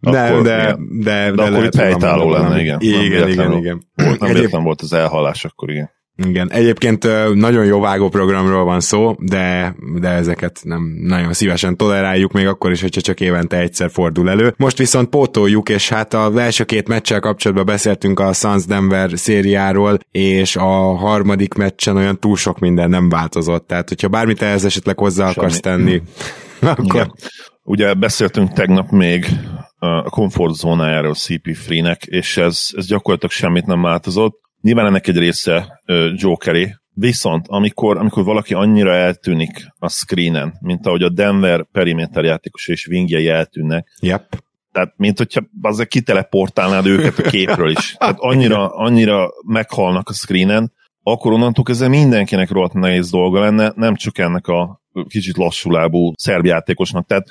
Nem, de, de, de, de, akkor itt helytálló lenne, igen. Igen, igen, igen. Volt, nem Egyéb... volt az elhallás, akkor igen. Igen, egyébként nagyon jó vágóprogramról van szó, de, de ezeket nem nagyon szívesen toleráljuk, még akkor is, hogyha csak évente egyszer fordul elő. Most viszont pótoljuk, és hát az első két meccsel kapcsolatban beszéltünk a Suns Denver szériáról, és a harmadik meccsen olyan túl sok minden nem változott, tehát hogyha bármit ehhez esetleg hozzá Semmi. akarsz tenni, akkor... Igen. Ugye beszéltünk tegnap még a komfortzónájáról CP3-nek, és ez, ez gyakorlatilag semmit nem változott Nyilván ennek egy része Jokeré, viszont amikor, amikor valaki annyira eltűnik a screenen, mint ahogy a Denver periméter játékos és wingjei eltűnnek, yep. tehát mint hogyha azért kiteleportálnád őket a képről is. Tehát annyira, annyira meghalnak a screenen, akkor onnantól kezdve mindenkinek rohadt nehéz dolga lenne, nem csak ennek a kicsit lassulábú szerb játékosnak. Tehát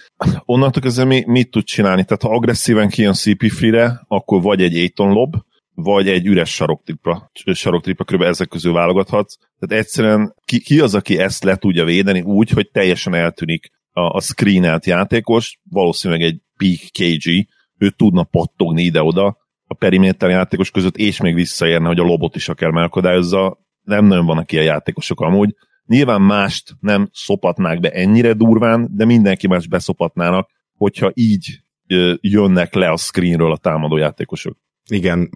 onnantól kezdve mi, mit tud csinálni? Tehát ha agresszíven kijön CP3-re, akkor vagy egy Aiton lob, vagy egy üres saroktripa, saroktripa kb. ezek közül válogathatsz. Tehát egyszerűen ki, ki az, aki ezt le tudja védeni úgy, hogy teljesen eltűnik a, a screenelt játékos, valószínűleg egy peak KG, ő tudna pattogni ide-oda a periméter játékos között, és még visszaérne, hogy a lobot is akár megakadályozza. Nem nagyon vannak ilyen játékosok amúgy. Nyilván mást nem szopatnák be ennyire durván, de mindenki más beszopatnának, hogyha így jönnek le a screenről a támadó játékosok. Igen,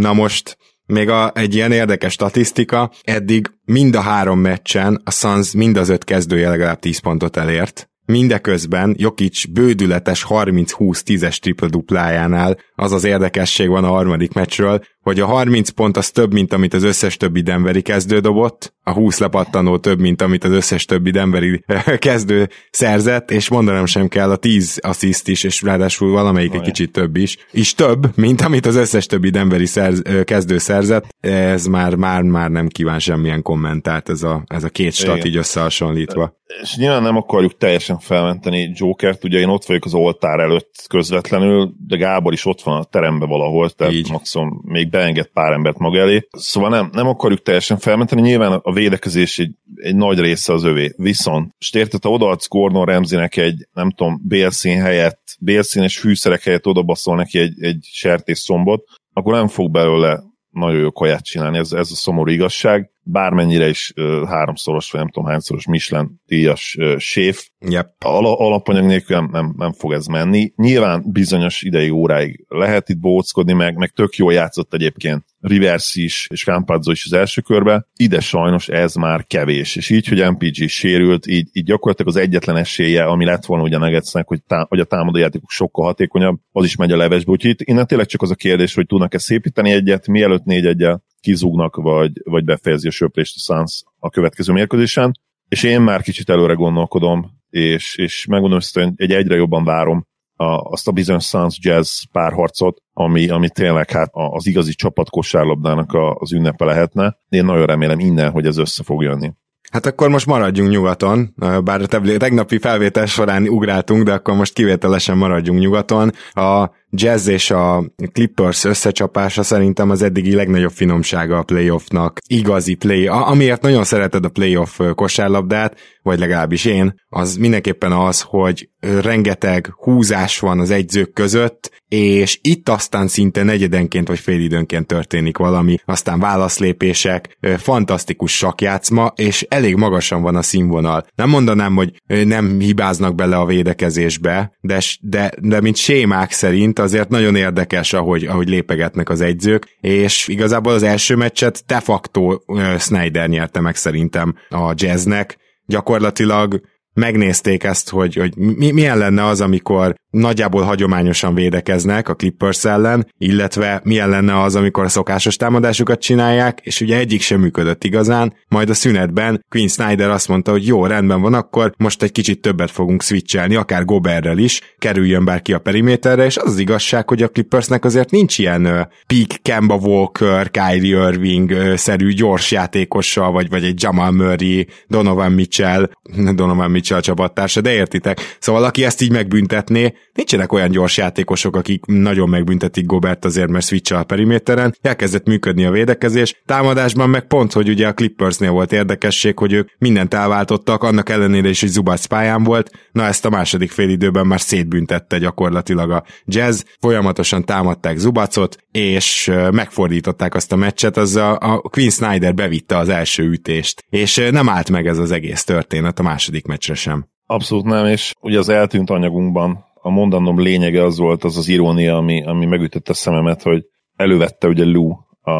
na most még a, egy ilyen érdekes statisztika, eddig mind a három meccsen a Suns mind az öt kezdője legalább 10 pontot elért, Mindeközben Jokic bődületes 30-20-10-es tripla duplájánál az az érdekesség van a harmadik meccsről, hogy a 30 pont az több, mint amit az összes többi Denveri kezdő dobott, a 20 lepattanó több, mint amit az összes többi Denveri kezdő szerzett, és mondanom sem kell, a 10 assziszt is, és ráadásul valamelyik egy kicsit több is, is több, mint amit az összes többi Denveri szerz, kezdő szerzett. Ez már, már, már nem kíván semmilyen kommentárt ez a, ez a két stat így összehasonlítva. És nyilván nem akarjuk teljesen felmenteni Jokert, ugye én ott vagyok az oltár előtt közvetlenül, de Gábor is ott van a teremben valahol, tehát így. maximum még beenged pár embert maga elé. Szóval nem, nem akarjuk teljesen felmenteni, nyilván a védekezés egy, egy nagy része az övé. Viszont, és érted, ha odaadsz Gordon Ramsaynek egy, nem tudom, bélszín helyett, bélszínes fűszerek helyett odabaszol neki egy, egy sertés szombot, akkor nem fog belőle nagyon jó kaját csinálni, ez, ez a szomorú igazság bármennyire is uh, háromszoros, vagy nem tudom hányszoros Michelin díjas uh, séf, yep. Al- alapanyag nélkül nem, nem, nem fog ez menni. Nyilván bizonyos ideig, óráig lehet itt bóckodni, meg, meg tök jól játszott egyébként Rivers is, és Campazzo is az első körbe. Ide sajnos ez már kevés, és így, hogy MPG sérült, így, így gyakorlatilag az egyetlen esélye, ami lett volna ugye Nuggetsnek, hogy, tá- hogy a támadójátékok sokkal hatékonyabb, az is megy a levesbe. Úgyhogy innen tényleg csak az a kérdés, hogy tudnak-e szépíteni egyet, mielőtt négy egyel kizúgnak, vagy, vagy befejezi a söprést a Suns a következő mérkőzésen. És én már kicsit előre gondolkodom, és, és megmondom hogy egy egyre jobban várom a, azt a bizonyos Suns Jazz párharcot, ami, ami tényleg hát az igazi csapat kosárlabdának a, az ünnepe lehetne. Én nagyon remélem innen, hogy ez össze fog jönni. Hát akkor most maradjunk nyugaton, bár a tegnapi felvétel során ugráltunk, de akkor most kivételesen maradjunk nyugaton. A Jazz és a Clippers összecsapása szerintem az eddigi legnagyobb finomsága a playoffnak. Igazi play, amiért nagyon szereted a playoff kosárlabdát, vagy legalábbis én, az mindenképpen az, hogy rengeteg húzás van az egyzők között, és itt aztán szinte negyedenként vagy félidőnként történik valami, aztán válaszlépések, fantasztikus sakjátszma, és elég magasan van a színvonal. Nem mondanám, hogy nem hibáznak bele a védekezésbe, de, de, de mint sémák szerint azért nagyon érdekes, ahogy, ahogy lépegetnek az egyzők, és igazából az első meccset de facto Snyder nyerte meg szerintem a jazznek, gyakorlatilag megnézték ezt, hogy, hogy mi, milyen lenne az, amikor nagyjából hagyományosan védekeznek a Clippers ellen, illetve milyen lenne az, amikor a szokásos támadásukat csinálják, és ugye egyik sem működött igazán, majd a szünetben Queen Snyder azt mondta, hogy jó, rendben van, akkor most egy kicsit többet fogunk switchelni, akár Goberrel is, kerüljön bár a periméterre, és az az igazság, hogy a Clippersnek azért nincs ilyen peak Kemba Walker, Kyrie Irving szerű gyors játékossal, vagy, vagy egy Jamal Murray, Donovan Mitchell, Donovan Mitchell csapattársa, de értitek. Szóval aki ezt így megbüntetné, nincsenek olyan gyors játékosok, akik nagyon megbüntetik Gobert azért, mert switch a periméteren, elkezdett működni a védekezés, támadásban meg pont, hogy ugye a Clippersnél volt érdekesség, hogy ők mindent elváltottak, annak ellenére is, hogy Zubac pályán volt, na ezt a második fél időben már szétbüntette gyakorlatilag a Jazz, folyamatosan támadták Zubacot, és megfordították azt a meccset, az a, a Queen Snyder bevitte az első ütést, és nem állt meg ez az egész történet a második meccsre sem. Abszolút nem, és ugye az eltűnt anyagunkban a mondanom lényege az volt az az irónia, ami, ami megütötte a szememet, hogy elővette ugye Lou a,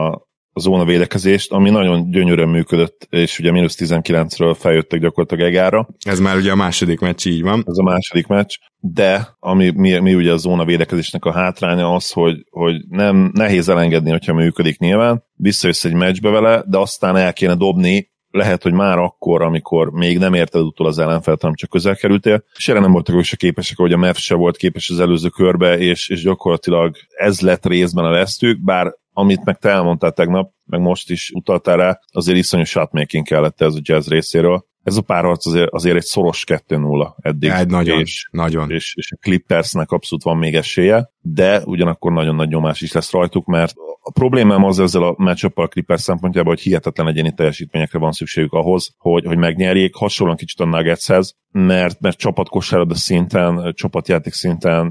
a zóna védekezést, ami nagyon gyönyörűen működött, és ugye mínusz 19-ről feljöttek gyakorlatilag Egára. Ez már ugye a második meccs, így van. Ez a második meccs, de ami mi, mi ugye a zóna védekezésnek a hátránya az, hogy, hogy nem nehéz elengedni, hogyha működik nyilván, visszajössz egy meccsbe vele, de aztán el kéne dobni lehet, hogy már akkor, amikor még nem érted utol az ellenfelet, hanem csak közel kerültél, és erre nem voltak ők se képesek, hogy a MEF se volt képes az előző körbe, és, és gyakorlatilag ez lett részben a vesztük, bár amit meg te elmondtál tegnap, meg most is utaltál rá, azért iszonyú shotmaking kellett ez a jazz részéről. Ez a párharc azért, azért egy szoros 2-0 eddig. Egy nagyon, és, nagyon. És, és a Clippersnek abszolút van még esélye, de ugyanakkor nagyon nagy nyomás is lesz rajtuk, mert a problémám az ezzel a matchup a Clippers szempontjából, hogy hihetetlen egyéni teljesítményekre van szükségük ahhoz, hogy, hogy megnyerjék, hasonlóan kicsit a Nuggetshez, mert, mert csapatkosárlabda szinten, csapatjáték szinten,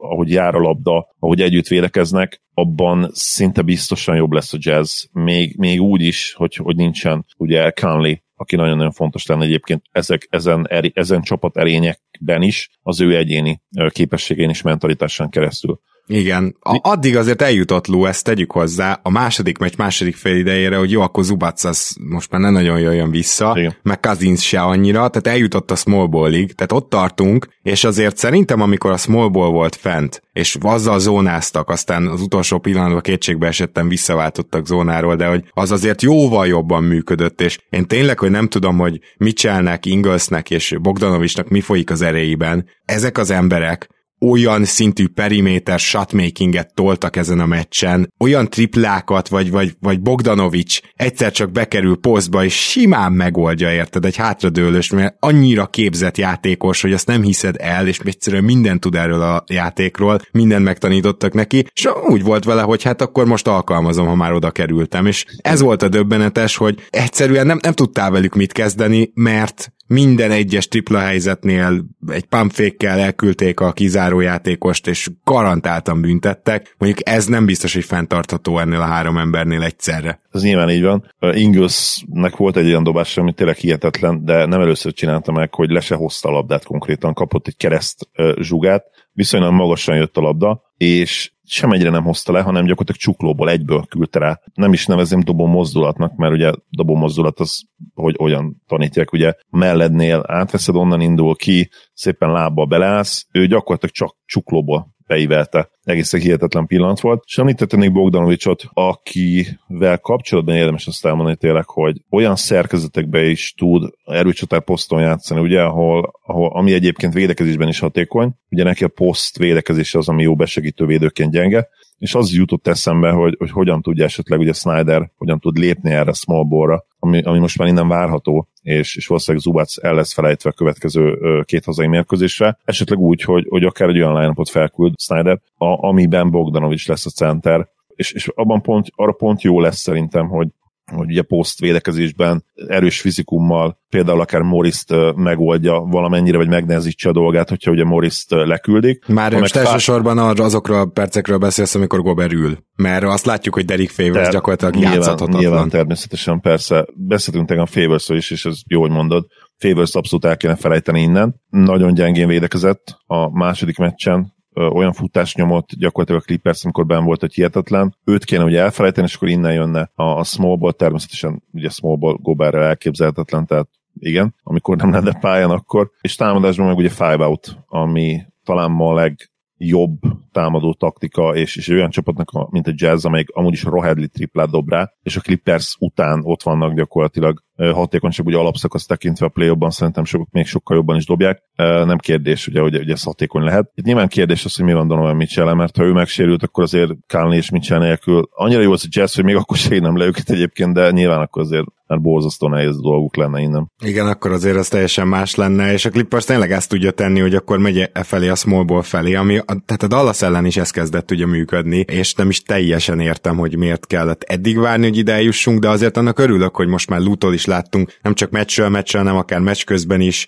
ahogy jár a labda, ahogy együtt védekeznek, abban szinte biztosan jobb lesz a jazz, még, még úgy is, hogy, hogy nincsen ugye Conley, aki nagyon-nagyon fontos lenne egyébként ezek, ezen, ezen csapat erényekben is, az ő egyéni képességén és mentalitásán keresztül. Igen, a, addig azért eljutott Lou, ezt tegyük hozzá, a második meccs második fél idejére, hogy jó, akkor Zubac az most már nem nagyon jöjjön vissza, Igen. meg Cousins se annyira, tehát eljutott a small ballig, tehát ott tartunk, és azért szerintem, amikor a small ball volt fent, és azzal zónáztak, aztán az utolsó pillanatban kétségbe esettem visszaváltottak zónáról, de hogy az azért jóval jobban működött, és én tényleg, hogy nem tudom, hogy Mitchellnek, Inglesnek és Bogdanovicsnak mi folyik az erejében, ezek az emberek olyan szintű periméter shotmakinget toltak ezen a meccsen, olyan triplákat, vagy, vagy, vagy Bogdanovics egyszer csak bekerül posztba, és simán megoldja, érted, egy hátradőlős, mert annyira képzett játékos, hogy azt nem hiszed el, és egyszerűen mindent tud erről a játékról, mindent megtanítottak neki, és úgy volt vele, hogy hát akkor most alkalmazom, ha már oda kerültem, és ez volt a döbbenetes, hogy egyszerűen nem, nem tudtál velük mit kezdeni, mert minden egyes tripla helyzetnél egy pumpfékkel elküldték a kizárójátékost, és garantáltan büntettek. Mondjuk ez nem biztos, hogy fenntartható ennél a három embernél egyszerre. Ez nyilván így van. Ingelsnek volt egy olyan dobás, ami tényleg hihetetlen, de nem először csinálta meg, hogy le se hozta a labdát konkrétan, kapott egy kereszt zsugát, viszonylag magasan jött a labda, és sem egyre nem hozta le, hanem gyakorlatilag csuklóból egyből küldte rá. Nem is nevezem dobó mozdulatnak, mert ugye dobó mozdulat az, hogy olyan tanítják, ugye mellednél átveszed, onnan indul ki, szépen lábba beleállsz, ő gyakorlatilag csak csuklóból beívelte. Egészen hihetetlen pillanat volt. És említettenék Bogdanovicsot, akivel kapcsolatban érdemes azt elmondani tényleg, hogy olyan szerkezetekbe is tud erőcsatár poszton játszani, ugye, ahol, ahol, ami egyébként védekezésben is hatékony, ugye neki a poszt védekezés az, ami jó besegítő védőként gyenge, és az jutott eszembe, hogy, hogy hogyan tudja esetleg ugye Snyder, hogyan tud lépni erre a small ballra, ami, ami most már innen várható, és, és valószínűleg Zubac el lesz felejtve a következő két hazai mérkőzésre, esetleg úgy, hogy, hogy akár egy olyan line felküld Snyder, a, amiben Bogdanovics lesz a center, és, és abban pont, arra pont jó lesz szerintem, hogy hogy ugye poszt védekezésben erős fizikummal például akár Morris-t megoldja valamennyire, vagy megnehezítse a dolgát, hogyha ugye Morris-t leküldik. Már most fá... elsősorban azokról a percekről beszélsz, amikor Gober ül. Mert azt látjuk, hogy Derek Favors Ter- gyakorlatilag nyilván, játszhatatlan. Nyilván természetesen, persze. Beszéltünk tegnap favors is, és ez jó, hogy mondod. Favors abszolút el kéne felejteni innen. Nagyon gyengén védekezett a második meccsen, olyan futás nyomott gyakorlatilag a Clippers, amikor ben volt, hogy hihetetlen. Őt kéne ugye elfelejteni, és akkor innen jönne a, a small ball, természetesen ugye small ball Goberre elképzelhetetlen, tehát igen, amikor nem lenne pályán akkor, és támadásban meg ugye five out, ami talán ma a legjobb támadó taktika, és, és olyan csapatnak, mint a Jazz, amelyik amúgy is rohedli triplát dob rá, és a Clippers után ott vannak gyakorlatilag hatékonyság, ugye alapszakasz tekintve a play szerintem sok, még sokkal jobban is dobják. Nem kérdés, ugye, hogy, hogy ez hatékony lehet. Itt nyilván kérdés az, hogy mi van Donovan mitchell mert ha ő megsérült, akkor azért Kálni és Mitchell nélkül annyira jó az a jazz, hogy még akkor se nem le őket egyébként, de nyilván akkor azért mert borzasztó nehéz dolguk lenne innen. Igen, akkor azért az teljesen más lenne, és a Clippers tényleg ezt tudja tenni, hogy akkor megy e felé a small ball felé, ami a, tehát a Dallas ellen is ez kezdett ugye működni, és nem is teljesen értem, hogy miért kellett eddig várni, hogy ide eljussunk, de azért annak örülök, hogy most már Lutól is láttunk, nem csak meccsről meccsről, hanem akár meccs közben is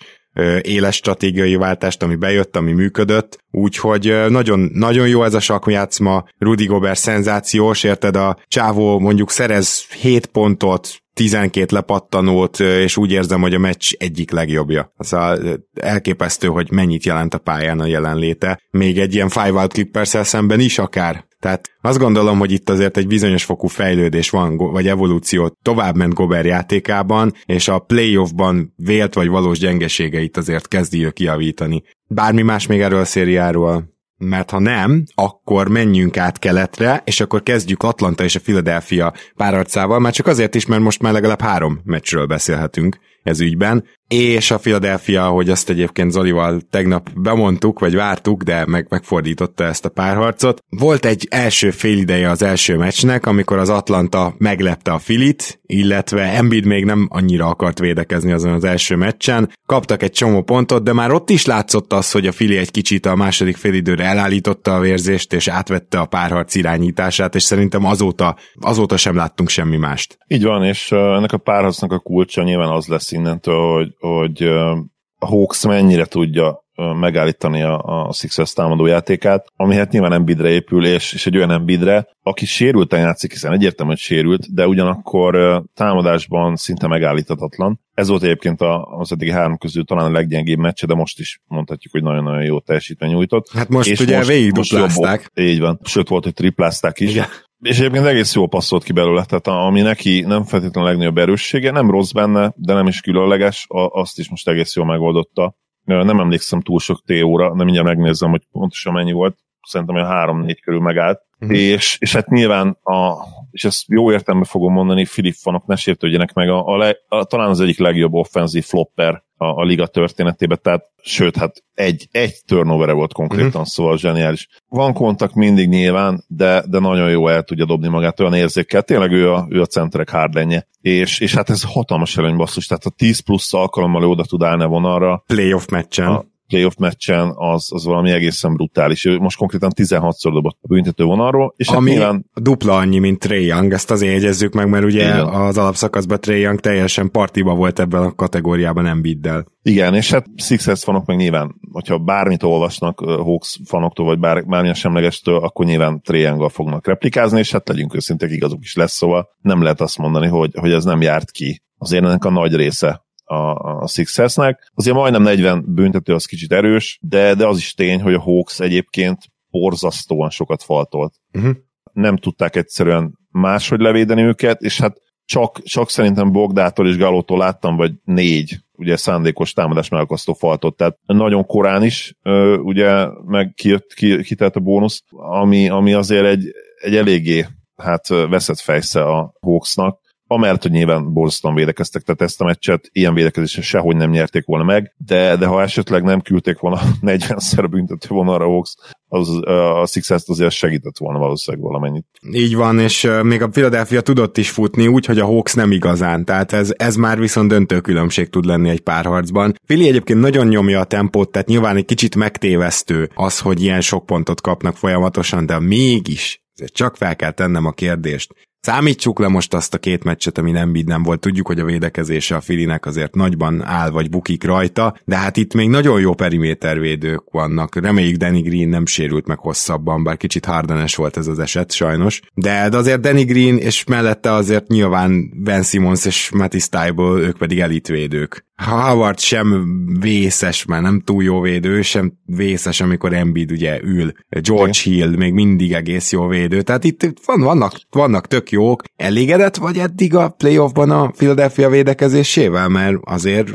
éles stratégiai váltást, ami bejött, ami működött, úgyhogy nagyon, nagyon jó ez a sakjátszma, Rudy Gobert szenzációs, érted, a csávó mondjuk szerez 7 pontot, 12 lepattanót, és úgy érzem, hogy a meccs egyik legjobbja. A, elképesztő, hogy mennyit jelent a pályán a jelenléte. Még egy ilyen five out clippers szemben is akár. Tehát azt gondolom, hogy itt azért egy bizonyos fokú fejlődés van, vagy evolúció tovább ment Gober játékában, és a playoffban vélt vagy valós gyengeségeit azért kezdi ő kiavítani. Bármi más még erről a szériáról? Mert ha nem, akkor menjünk át keletre, és akkor kezdjük Atlanta és a Philadelphia párharcával, már csak azért is, mert most már legalább három meccsről beszélhetünk ez ügyben és a Philadelphia, hogy azt egyébként Zolival tegnap bemondtuk, vagy vártuk, de meg, megfordította ezt a párharcot. Volt egy első félideje az első meccsnek, amikor az Atlanta meglepte a Filit, illetve Embiid még nem annyira akart védekezni azon az első meccsen. Kaptak egy csomó pontot, de már ott is látszott az, hogy a Fili egy kicsit a második félidőre elállította a vérzést, és átvette a párharc irányítását, és szerintem azóta, azóta sem láttunk semmi mást. Így van, és ennek a párharcnak a kulcsa nyilván az lesz innentől, hogy hogy a Hawks mennyire tudja megállítani a, a Sixers támadó játékát, ami hát nyilván Embiidre épül, és, és egy olyan Embiidre, aki sérülten játszik, hiszen egyértelmű, hogy sérült, de ugyanakkor támadásban szinte megállíthatatlan. Ez volt egyébként az eddigi három közül talán a leggyengébb meccse, de most is mondhatjuk, hogy nagyon-nagyon jó teljesítmény nyújtott. Hát most és ugye végig duplázták. Így van. Sőt volt, hogy triplázták is. Igen. És egyébként egész jól passzolt ki belőle, tehát ami neki nem feltétlenül a legnagyobb erőssége, nem rossz benne, de nem is különleges, azt is most egész jól megoldotta. Nem emlékszem túl sok TO-ra, nem mindjárt megnézem, hogy pontosan mennyi volt, szerintem olyan három-négy körül megállt. Uh-huh. És, és hát nyilván, a, és ezt jó értelemben fogom mondani, Filip fanok ne sértődjenek meg, a, a, le, a, talán az egyik legjobb offenzív flopper a, a liga történetében, tehát sőt, hát egy, egy turnover volt konkrétan, uh-huh. szóval zseniális. Van kontakt mindig nyilván, de, de nagyon jó el tudja dobni magát olyan érzékkel, tényleg ő a, ő a centerek hardlenje. És, és hát ez hatalmas előny basszus, tehát a 10 plusz alkalommal oda tud állni a vonalra. Playoff meccsen. A, playoff meccsen az, az valami egészen brutális. Ő most konkrétan 16-szor dobott a büntető vonalról. És hát Ami hát nyilván... dupla annyi, mint Trey Young, ezt azért jegyezzük meg, mert ugye Igen. az alapszakaszban Trey Young teljesen partiba volt ebben a kategóriában nem biddel. Igen, és hát Sixers fanok meg nyilván, hogyha bármit olvasnak Hawks fanoktól, vagy bár, bármilyen semlegestől, akkor nyilván Young fognak replikázni, és hát legyünk őszintek, igazuk is lesz, szóval nem lehet azt mondani, hogy, hogy ez nem járt ki. Azért ennek a nagy része a, a Sixersnek. Azért majdnem 40 büntető az kicsit erős, de, de az is tény, hogy a Hawks egyébként borzasztóan sokat faltolt. Uh-huh. Nem tudták egyszerűen máshogy levédeni őket, és hát csak, csak szerintem Bogdától és Galótól láttam, vagy négy ugye szándékos támadás megakasztó faltot, tehát nagyon korán is ugye meg kijött, ki, kitelt a bónusz, ami, ami azért egy, egy eléggé hát veszett fejsze a Hawksnak, amellett, hogy nyilván borzasztóan védekeztek, tehát ezt a meccset ilyen védekezésen sehogy nem nyerték volna meg, de, de ha esetleg nem küldték volna 40-szer büntető vonalra Hawks, az, a Sixers azért segített volna valószínűleg valamennyit. Így van, és még a Philadelphia tudott is futni, úgy, hogy a Hawks nem igazán, tehát ez, ez már viszont döntő különbség tud lenni egy párharcban. Fili egyébként nagyon nyomja a tempót, tehát nyilván egy kicsit megtévesztő az, hogy ilyen sok pontot kapnak folyamatosan, de mégis csak fel kell tennem a kérdést. Számítsuk le most azt a két meccset, ami nem nem volt. Tudjuk, hogy a védekezése a Filinek azért nagyban áll vagy bukik rajta, de hát itt még nagyon jó perimétervédők vannak. Reméljük Danny Green nem sérült meg hosszabban, bár kicsit hardenes volt ez az eset sajnos. De, de azért Danny Green, és mellette azért nyilván Ben Simmons és Matty Stiebel, ők pedig elitvédők. Howard sem vészes, már nem túl jó védő, sem vészes, amikor Embiid ugye ül. George Hill még mindig egész jó védő, tehát itt van, vannak, vannak tök jók. Elégedett vagy eddig a playoffban a Philadelphia védekezésével, mert azért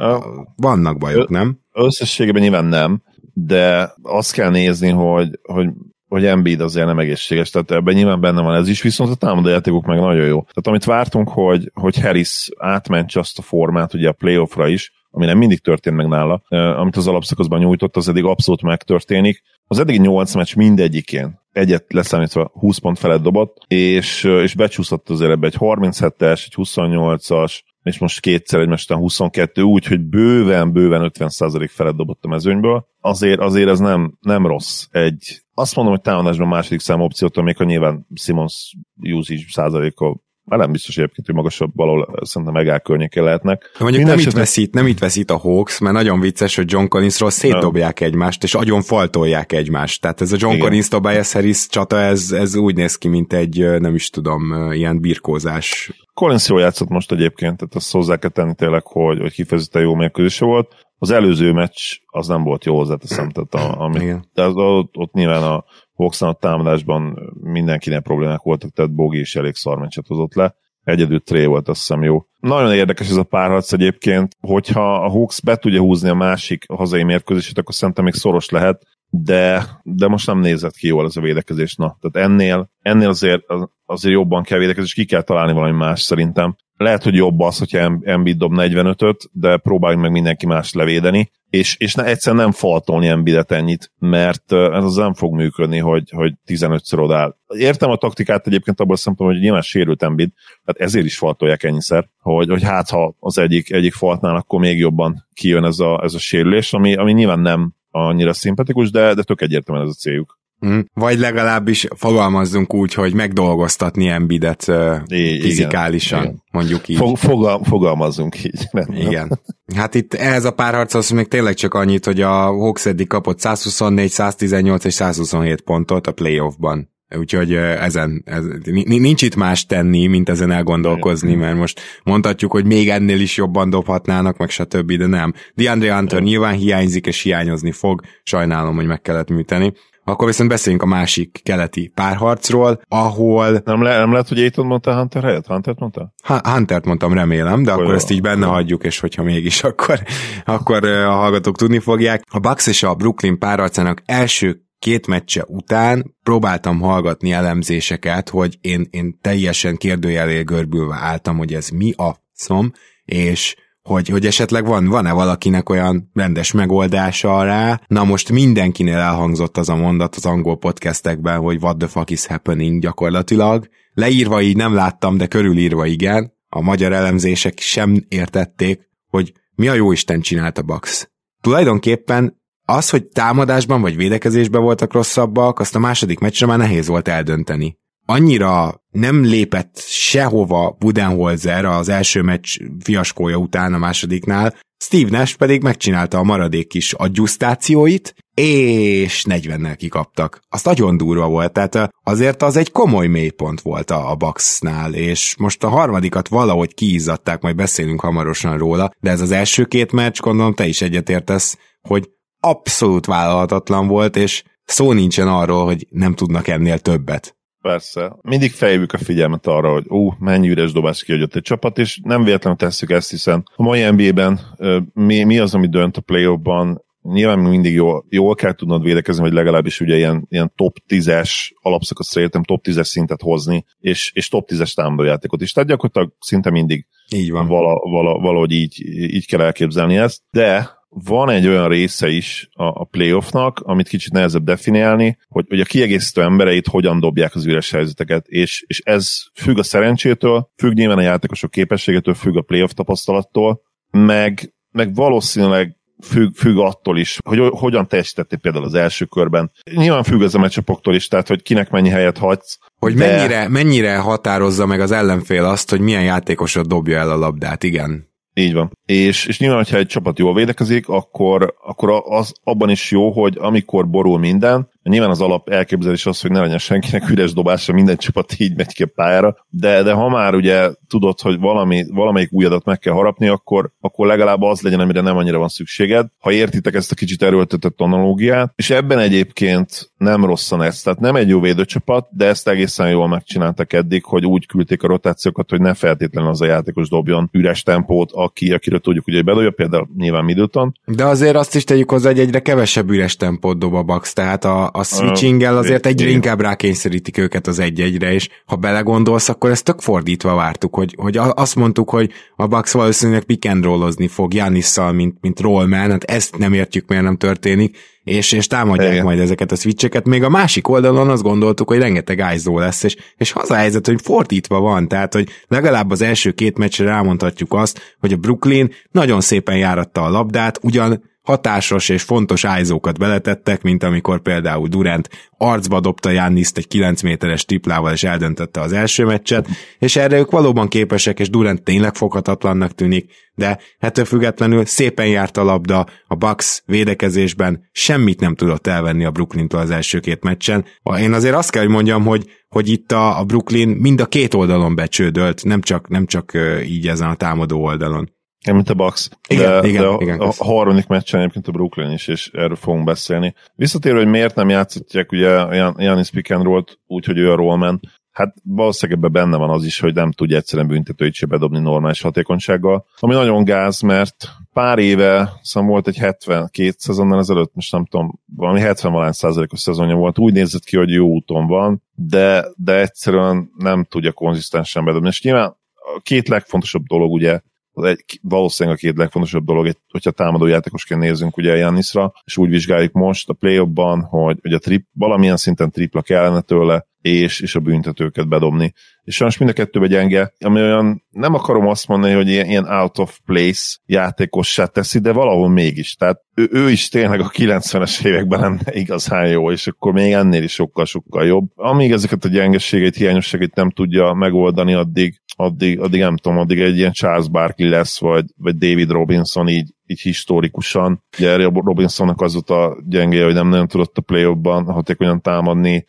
vannak bajok, nem? Összességében nyilván nem, de azt kell nézni, hogy, hogy hogy Embiid azért nem egészséges, tehát ebben nyilván benne van ez is, viszont a támadó játékok meg nagyon jó. Tehát amit vártunk, hogy, hogy Harris átmentse azt a formát ugye a playoffra is, ami nem mindig történt meg nála, amit az alapszakaszban nyújtott, az eddig abszolút megtörténik. Az eddigi 8 meccs mindegyikén egyet leszámítva 20 pont felett dobott, és, és becsúszott azért ebbe egy 37-es, egy 28-as, és most kétszer egymástán 22, úgy, hogy bőven, bőven 50% felett dobott a mezőnyből. Azért, azért ez nem, nem rossz. Egy, azt mondom, hogy támadásban második szám opciótól, még ha nyilván Simons usage százaléka már nem biztos egyébként, hogy magasabb valahol szerintem megáll környékén lehetnek. De mondjuk nem itt, veszít, nem itt veszít a Hawks, mert nagyon vicces, hogy John Collinsról szétdobják egymást, és agyon faltolják egymást. Tehát ez a John. Collins Tobias Harris csata, ez, ez úgy néz ki, mint egy, nem is tudom, ilyen birkózás. Collins jól játszott most egyébként, tehát azt hozzá kell tenni tényleg, hogy, hogy kifejezetten jó mérkőzése volt. Az előző meccs az nem volt jó hozzáteszem, tehát a, ami, Igen. tehát ott, ott nyilván a Hawksnál a támadásban mindenkinek problémák voltak, tehát Bogi is elég szarmencset hozott le. Egyedül Tré volt, azt hiszem jó. Nagyon érdekes ez a párharc egyébként, hogyha a Hawks be tudja húzni a másik hazai mérkőzését, akkor szerintem még szoros lehet, de, de most nem nézett ki jól ez a védekezés. Na, tehát ennél, ennél azért, azért jobban kell védekezni, és ki kell találni valami más szerintem. Lehet, hogy jobb az, hogyha Embiid dob 45-öt, de próbáljunk meg mindenki más levédeni, és, és ne, egyszer nem faltolni Embiidet ennyit, mert ez az nem fog működni, hogy, hogy 15-ször odáll. Értem a taktikát egyébként abban a szempontból, hogy nyilván sérült Embiid, tehát ezért is faltolják ennyiszer, hogy, hogy hát ha az egyik, egyik faltnál, akkor még jobban kijön ez a, ez a sérülés, ami, ami nyilván nem annyira szimpatikus, de, de tök egyértelműen ez a céljuk. Mm. Vagy legalábbis fogalmazzunk úgy, hogy megdolgoztatni Embidet uh, fizikálisan, igen. mondjuk így. Fog, fogal, fogalmazzunk így. Nem, igen. Hát itt ehhez a párharchoz még tényleg csak annyit, hogy a Hawks eddig kapott 124, 118 és 127 pontot a playoffban. Úgyhogy ezen, ez, nincs itt más tenni, mint ezen elgondolkozni, mert most mondhatjuk, hogy még ennél is jobban dobhatnának, meg stb., de nem. DeAndre Hunter nyilván hiányzik, és hiányozni fog, sajnálom, hogy meg kellett műteni. Akkor viszont beszéljünk a másik keleti párharcról, ahol... Nem, le, nem lehet, hogy Aiton mondta Hunter helyett? Huntert mondta? Ha, Huntert mondtam, remélem, de akkor, akkor ezt így benne hagyjuk, és hogyha mégis, akkor, akkor a hallgatók tudni fogják. A Bucks és a Brooklyn párharcának első két meccse után próbáltam hallgatni elemzéseket, hogy én, én teljesen kérdőjelé görbülve álltam, hogy ez mi a szom, és hogy, hogy esetleg van, van-e valakinek olyan rendes megoldása rá. Na most mindenkinél elhangzott az a mondat az angol podcastekben, hogy what the fuck is happening gyakorlatilag. Leírva így nem láttam, de körülírva igen. A magyar elemzések sem értették, hogy mi a jó Isten csinált a Bax. Tulajdonképpen az, hogy támadásban vagy védekezésben voltak rosszabbak, azt a második meccsre már nehéz volt eldönteni. Annyira nem lépett sehova Budenholzer az első meccs fiaskója után a másodiknál, Steve Nash pedig megcsinálta a maradék kis adjusztációit, és 40-nel kikaptak. Az nagyon durva volt, tehát azért az egy komoly mélypont volt a, a Bucksnál, és most a harmadikat valahogy kiizzadták, majd beszélünk hamarosan róla, de ez az első két meccs, gondolom te is egyetértesz, hogy abszolút vállalhatatlan volt, és szó nincsen arról, hogy nem tudnak ennél többet. Persze. Mindig fejlődik a figyelmet arra, hogy ó, mennyi üres dobás kiadott egy csapat, és nem véletlenül tesszük ezt, hiszen a mai NBA-ben mi, mi az, ami dönt a play ban nyilván mindig jól, jól kell tudnod védekezni, vagy legalábbis ugye ilyen, ilyen top 10-es alapszakaszra értem top 10-es szintet hozni, és, és top 10-es támadójátékot is. Tehát gyakorlatilag szinte mindig így van. Vala, vala, valahogy így, így kell elképzelni ezt, de van egy olyan része is a, a playoffnak, amit kicsit nehezebb definiálni, hogy, hogy a kiegészítő embereit hogyan dobják az üres helyzeteket, és, és ez függ a szerencsétől, függ nyilván a játékosok képességétől, függ a playoff tapasztalattól, meg, meg valószínűleg függ, függ attól is, hogy hogyan teljesítettél például az első körben. Nyilván függ az a meccsapoktól is, tehát hogy kinek mennyi helyet hagysz. Hogy de... mennyire, mennyire határozza meg az ellenfél azt, hogy milyen játékosod dobja el a labdát, igen. Így van. És, és nyilván, hogyha egy csapat jól védekezik, akkor, akkor az abban is jó, hogy amikor borul minden, Nyilván az alap elképzelés az, hogy ne legyen senkinek üres dobása, minden csapat így megy ki a pályára, de, de ha már ugye tudod, hogy valami, valamelyik újadat meg kell harapni, akkor, akkor legalább az legyen, amire nem annyira van szükséged. Ha értitek ezt a kicsit erőltetett analógiát, és ebben egyébként nem rosszan ez, tehát nem egy jó védőcsapat, de ezt egészen jól megcsináltak eddig, hogy úgy küldték a rotációkat, hogy ne feltétlenül az a játékos dobjon üres tempót, aki, akiről tudjuk, hogy bedobja, például nyilván Middleton. De azért azt is tegyük hozzá, hogy egyre kevesebb üres tempót dob a Bucks, tehát a, a switchinggel azért egyre Igen. inkább rákényszerítik őket az egy-egyre, és ha belegondolsz, akkor ezt tök fordítva vártuk, hogy, hogy azt mondtuk, hogy a Bucks valószínűleg pick and rollozni fog Janisszal, mint, mint rollman, hát ezt nem értjük, miért nem történik, és, és támadják Igen. majd ezeket a switcheket. Még a másik oldalon azt gondoltuk, hogy rengeteg ájzó lesz, és, és az a helyzet, hogy fordítva van, tehát, hogy legalább az első két meccsre rámondhatjuk azt, hogy a Brooklyn nagyon szépen járatta a labdát, ugyan hatásos és fontos ájzókat beletettek, mint amikor például Durant arcba dobta Janniszt egy 9 méteres triplával és eldöntötte az első meccset, és erre ők valóban képesek, és Durant tényleg foghatatlannak tűnik, de ettől függetlenül szépen járt a labda, a Bucks védekezésben semmit nem tudott elvenni a Brooklyn-től az első két meccsen. Én azért azt kell, hogy mondjam, hogy hogy itt a, a Brooklyn mind a két oldalon becsődölt, nem csak, nem csak így ezen a támadó oldalon. Mint a Bucks. Igen, de, igen, de a, igen, a harmadik meccsen egyébként a Brooklyn is, és erről fogunk beszélni. Visszatérő, hogy miért nem játszotják ugye Janis Pick and úgy, hogy ő a rollman, hát valószínűleg ebben benne van az is, hogy nem tudja egyszerűen büntetőit se bedobni normális hatékonysággal, ami nagyon gáz, mert pár éve, szóval volt egy 72 szezonnal ezelőtt, most nem tudom, valami 70 valány százalékos szezonja volt, úgy nézett ki, hogy jó úton van, de, de egyszerűen nem tudja konzisztensen bedobni. És nyilván a két legfontosabb dolog ugye egy, valószínűleg a két legfontosabb dolog, egy, hogyha támadó játékosként nézzünk ugye Jannisra, és úgy vizsgáljuk most a play hogy, hogy a trip, valamilyen szinten tripla kellene tőle, és, és a büntetőket bedobni. És sajnos mind a kettőbe gyenge, ami olyan, nem akarom azt mondani, hogy ilyen, ilyen out of place játékossá teszi, de valahol mégis. Tehát ő, ő is tényleg a 90-es években lenne igazán jó, és akkor még ennél is sokkal-sokkal jobb. Amíg ezeket a gyengeségeit, hiányosságait nem tudja megoldani, addig, addig, addig nem tudom, addig egy ilyen Charles Barkley lesz, vagy, vagy David Robinson így, így historikusan. Ugye Robinsonnak az volt a gyenge, hogy nem nagyon tudott a play-offban hatékonyan támadni,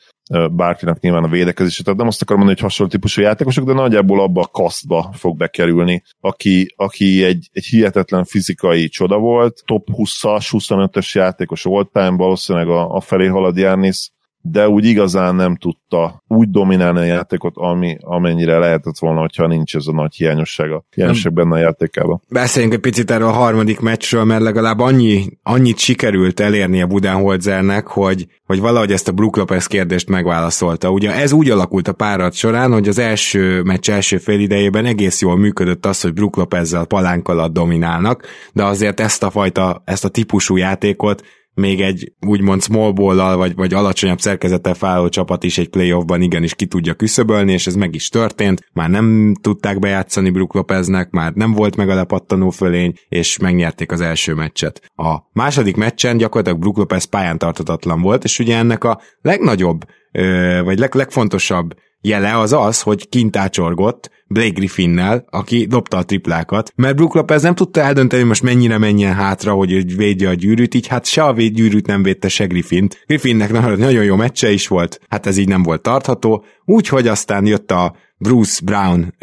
bárkinek nyilván a védekezése. Tehát nem azt akarom mondani, hogy hasonló típusú játékosok, de nagyjából abba a kasztba fog bekerülni, aki, aki egy, egy hihetetlen fizikai csoda volt, top 20-as, 25-ös játékos volt, valószínűleg a, a felé halad Jánisz, de úgy igazán nem tudta úgy dominálni a játékot, ami, amennyire lehetett volna, hogyha nincs ez a nagy hiányossága. Hiányosság benne a játékában. Beszéljünk egy picit erről a harmadik meccsről, mert legalább annyi, annyit sikerült elérni a Budenholzernek, hogy, hogy valahogy ezt a Brook Lopez kérdést megválaszolta. Ugye ez úgy alakult a párat során, hogy az első meccs első fél idejében egész jól működött az, hogy Brook Lopezzel palánk alatt dominálnak, de azért ezt a fajta, ezt a típusú játékot még egy úgymond small ball vagy, vagy alacsonyabb szerkezettel felálló csapat is egy playoffban igenis ki tudja küszöbölni, és ez meg is történt. Már nem tudták bejátszani Brook Lopeznek, már nem volt meg a lepattanó fölény, és megnyerték az első meccset. A második meccsen gyakorlatilag Brook Lopez pályán tartatatlan volt, és ugye ennek a legnagyobb, vagy leg, legfontosabb jele az az, hogy kintácsorgott Blake Griffinnel, aki dobta a triplákat, mert Brook Lopez nem tudta eldönteni, most mennyire menjen hátra, hogy védje a gyűrűt, így hát se a véd gyűrűt nem védte, se Griffint. Griffinnek nagyon jó meccse is volt, hát ez így nem volt tartható, úgyhogy aztán jött a Bruce Brown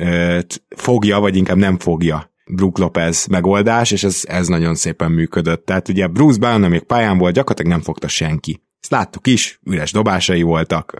fogja, vagy inkább nem fogja Brook Lopez megoldás, és ez, ez nagyon szépen működött. Tehát ugye Bruce Brown, még pályán volt, gyakorlatilag nem fogta senki Ezt láttuk is, üres dobásai voltak,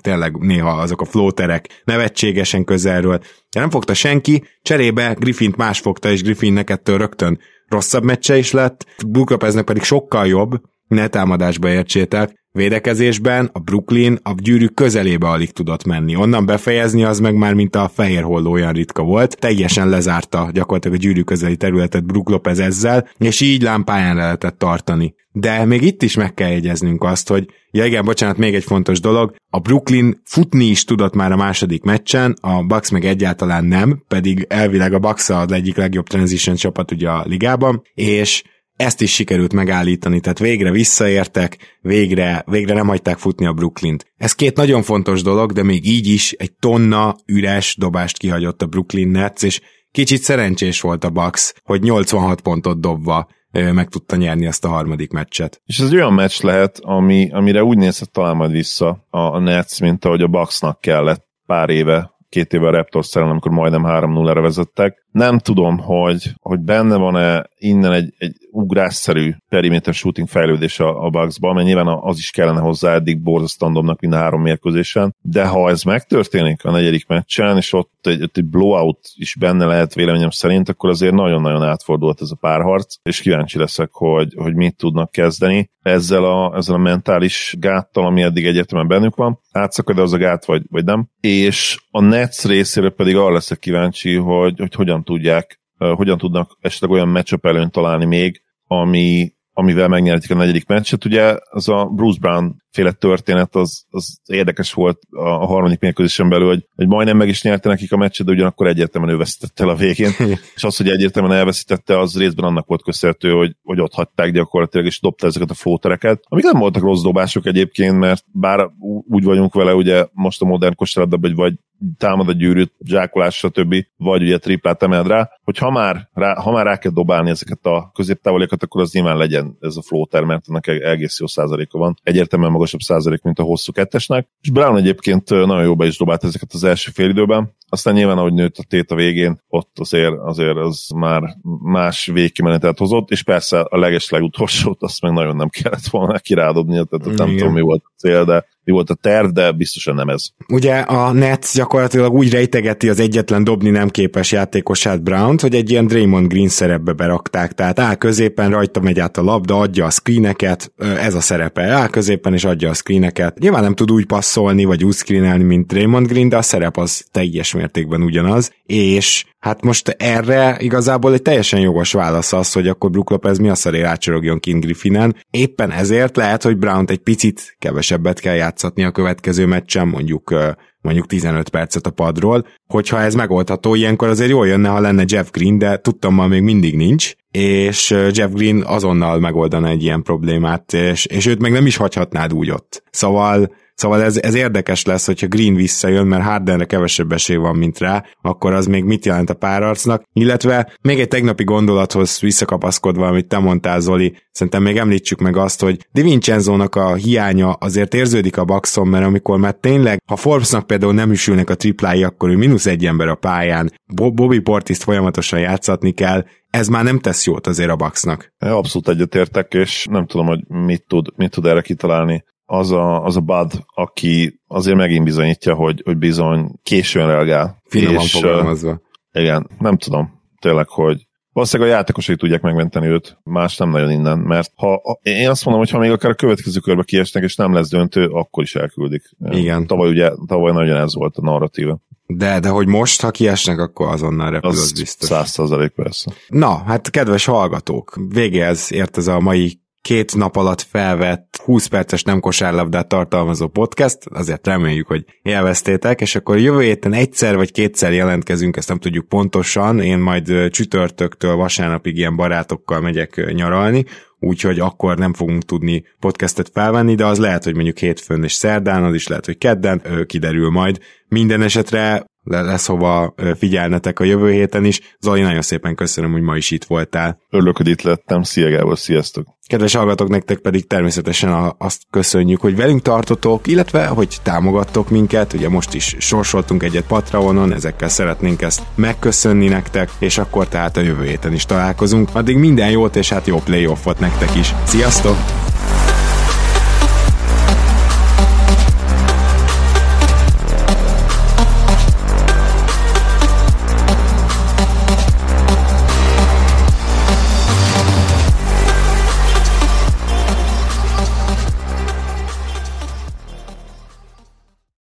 tényleg néha azok a flóterek nevetségesen közelről, de nem fogta senki, cserébe Griffint más fogta, és Griffinnek ettől rögtön rosszabb meccse is lett, Lopeznek pedig sokkal jobb, ne támadásba értsétek, Védekezésben a Brooklyn a gyűrű közelébe alig tudott menni. Onnan befejezni az meg már mint a fehér holló olyan ritka volt. Teljesen lezárta gyakorlatilag a gyűrű közeli területet Brook Lopez ezzel, és így lámpáján lehetett tartani. De még itt is meg kell jegyeznünk azt, hogy ja igen, bocsánat, még egy fontos dolog, a Brooklyn futni is tudott már a második meccsen, a Bucks meg egyáltalán nem, pedig elvileg a Bucks a egyik legjobb transition csapat ugye a ligában, és ezt is sikerült megállítani, tehát végre visszaértek, végre, végre nem hagyták futni a Brooklynt. Ez két nagyon fontos dolog, de még így is egy tonna üres dobást kihagyott a Brooklyn Nets, és kicsit szerencsés volt a Bucks, hogy 86 pontot dobva meg tudta nyerni ezt a harmadik meccset. És ez olyan meccs lehet, ami, amire úgy nézett talán majd vissza a, a Nets, mint ahogy a Bucksnak kellett pár éve két éve a Raptors ellen, amikor majdnem 3-0-ra vezettek. Nem tudom, hogy, hogy benne van-e innen egy, egy ugrásszerű perimeter shooting fejlődés a, a Bucksba, mert nyilván az is kellene hozzá eddig borzasztóan dobnak mind a három mérkőzésen, de ha ez megtörténik a negyedik meccsen, és ott egy, ott egy blowout is benne lehet véleményem szerint, akkor azért nagyon-nagyon átfordult ez a párharc, és kíváncsi leszek, hogy, hogy mit tudnak kezdeni ezzel a, ezzel a mentális gáttal, ami eddig egyértelműen bennük van. Átszakad az a gát, vagy, vagy nem. És a Nets részéről pedig arra leszek kíváncsi, hogy, hogy hogyan tudják hogyan tudnak esetleg olyan matchup előnyt találni még, ami, amivel megnyerhetik a negyedik meccset. Ugye az a Bruce Brown féle történet az, az érdekes volt a harmadik mérkőzésen belül, hogy, hogy majdnem meg is nyerte nekik a meccset, de ugyanakkor egyértelműen ő veszítette el a végén. és az, hogy egyértelműen elveszítette, az részben annak volt köszönhető, hogy, hogy ott hagyták gyakorlatilag, és dobta ezeket a flótereket, amik nem voltak rossz dobások egyébként, mert bár úgy vagyunk vele, ugye most a modern kosárlabdában, vagy támad a gyűrűt, zsákolás, stb., vagy ugye triplát emeld rá, hogy ha már, rá, ha már rá kell dobálni ezeket a középtávolékat, akkor az nyilván legyen ez a floater, mert ennek egész jó százaléka van. Egyértelműen magasabb százalék, mint a hosszú kettesnek. És Brown egyébként nagyon jó be is dobált ezeket az első fél időben. Aztán nyilván, ahogy nőtt a tét a végén, ott azért, azért az már más végkimenetet hozott, és persze a leges legutolsót azt meg nagyon nem kellett volna neki rádobni, tehát Igen. nem tudom mi volt a cél, de mi volt a terv, de biztosan nem ez. Ugye a Nets gyakorlatilag úgy rejtegeti az egyetlen dobni nem képes játékosát brown hogy egy ilyen Draymond Green szerepbe berakták, tehát áll középen, rajta megy át a labda, adja a screeneket, ez a szerepe, áll középen és adja a screeneket. Nyilván nem tud úgy passzolni, vagy úgy screenelni, mint Draymond Green, de a szerep az teljes mértékben ugyanaz, és Hát most erre igazából egy teljesen jogos válasz az, hogy akkor Brook Lopez mi a szaré rácsorogjon kint Griffinen. Éppen ezért lehet, hogy Brown egy picit kevesebbet kell játszatni a következő meccsen, mondjuk mondjuk 15 percet a padról. Hogyha ez megoldható, ilyenkor azért jól jönne, ha lenne Jeff Green, de tudtam, ma még mindig nincs, és Jeff Green azonnal megoldana egy ilyen problémát, és, és őt meg nem is hagyhatnád úgy ott. Szóval Szóval ez, ez érdekes lesz, hogyha Green visszajön, mert Hardenre kevesebb esély van, mint rá, akkor az még mit jelent a párarcnak. Illetve még egy tegnapi gondolathoz visszakapaszkodva, amit te mondtál, Zoli, szerintem még említsük meg azt, hogy Di Vincenzo-nak a hiánya azért érződik a Baxon, mert amikor már tényleg, ha Forbesnak például nem üsülnek a triplái, akkor ő mínusz egy ember a pályán, Bobby Portiszt folyamatosan játszatni kell, ez már nem tesz jót azért a Bucksnak. Abszolút egyetértek, és nem tudom, hogy mit tud, mit tud erre kitalálni az a, az a Bud, aki azért megint bizonyítja, hogy, hogy bizony későn reagál. Finoman és, fogalmazva. Igen, nem tudom tényleg, hogy valószínűleg a játékosai tudják megmenteni őt, más nem nagyon innen, mert ha, én azt mondom, hogy ha még akár a következő körbe kiesnek, és nem lesz döntő, akkor is elküldik. Igen. Tavaly ugye, tavaly nagyon ez volt a narratíva. De, de hogy most, ha kiesnek, akkor azonnal repül, az, az biztos. Száz százalék persze. Na, hát kedves hallgatók, végéhez ért ez a mai két nap alatt felvett 20 perces nem kosárlabdát tartalmazó podcast, azért reméljük, hogy élveztétek, és akkor jövő héten egyszer vagy kétszer jelentkezünk, ezt nem tudjuk pontosan, én majd csütörtöktől vasárnapig ilyen barátokkal megyek nyaralni, úgyhogy akkor nem fogunk tudni podcastet felvenni, de az lehet, hogy mondjuk hétfőn és szerdán, az is lehet, hogy kedden, kiderül majd. Minden esetre lesz hova figyelnetek a jövő héten is. Zoli, nagyon szépen köszönöm, hogy ma is itt voltál. Örülök, hogy itt lettem. Szia Gábor, sziasztok! Kedves hallgatók, nektek pedig természetesen azt köszönjük, hogy velünk tartotok, illetve hogy támogattok minket. Ugye most is sorsoltunk egyet Patreonon, ezekkel szeretnénk ezt megköszönni nektek, és akkor tehát a jövő héten is találkozunk. Addig minden jót, és hát jó playoffot nektek is. Sziasztok!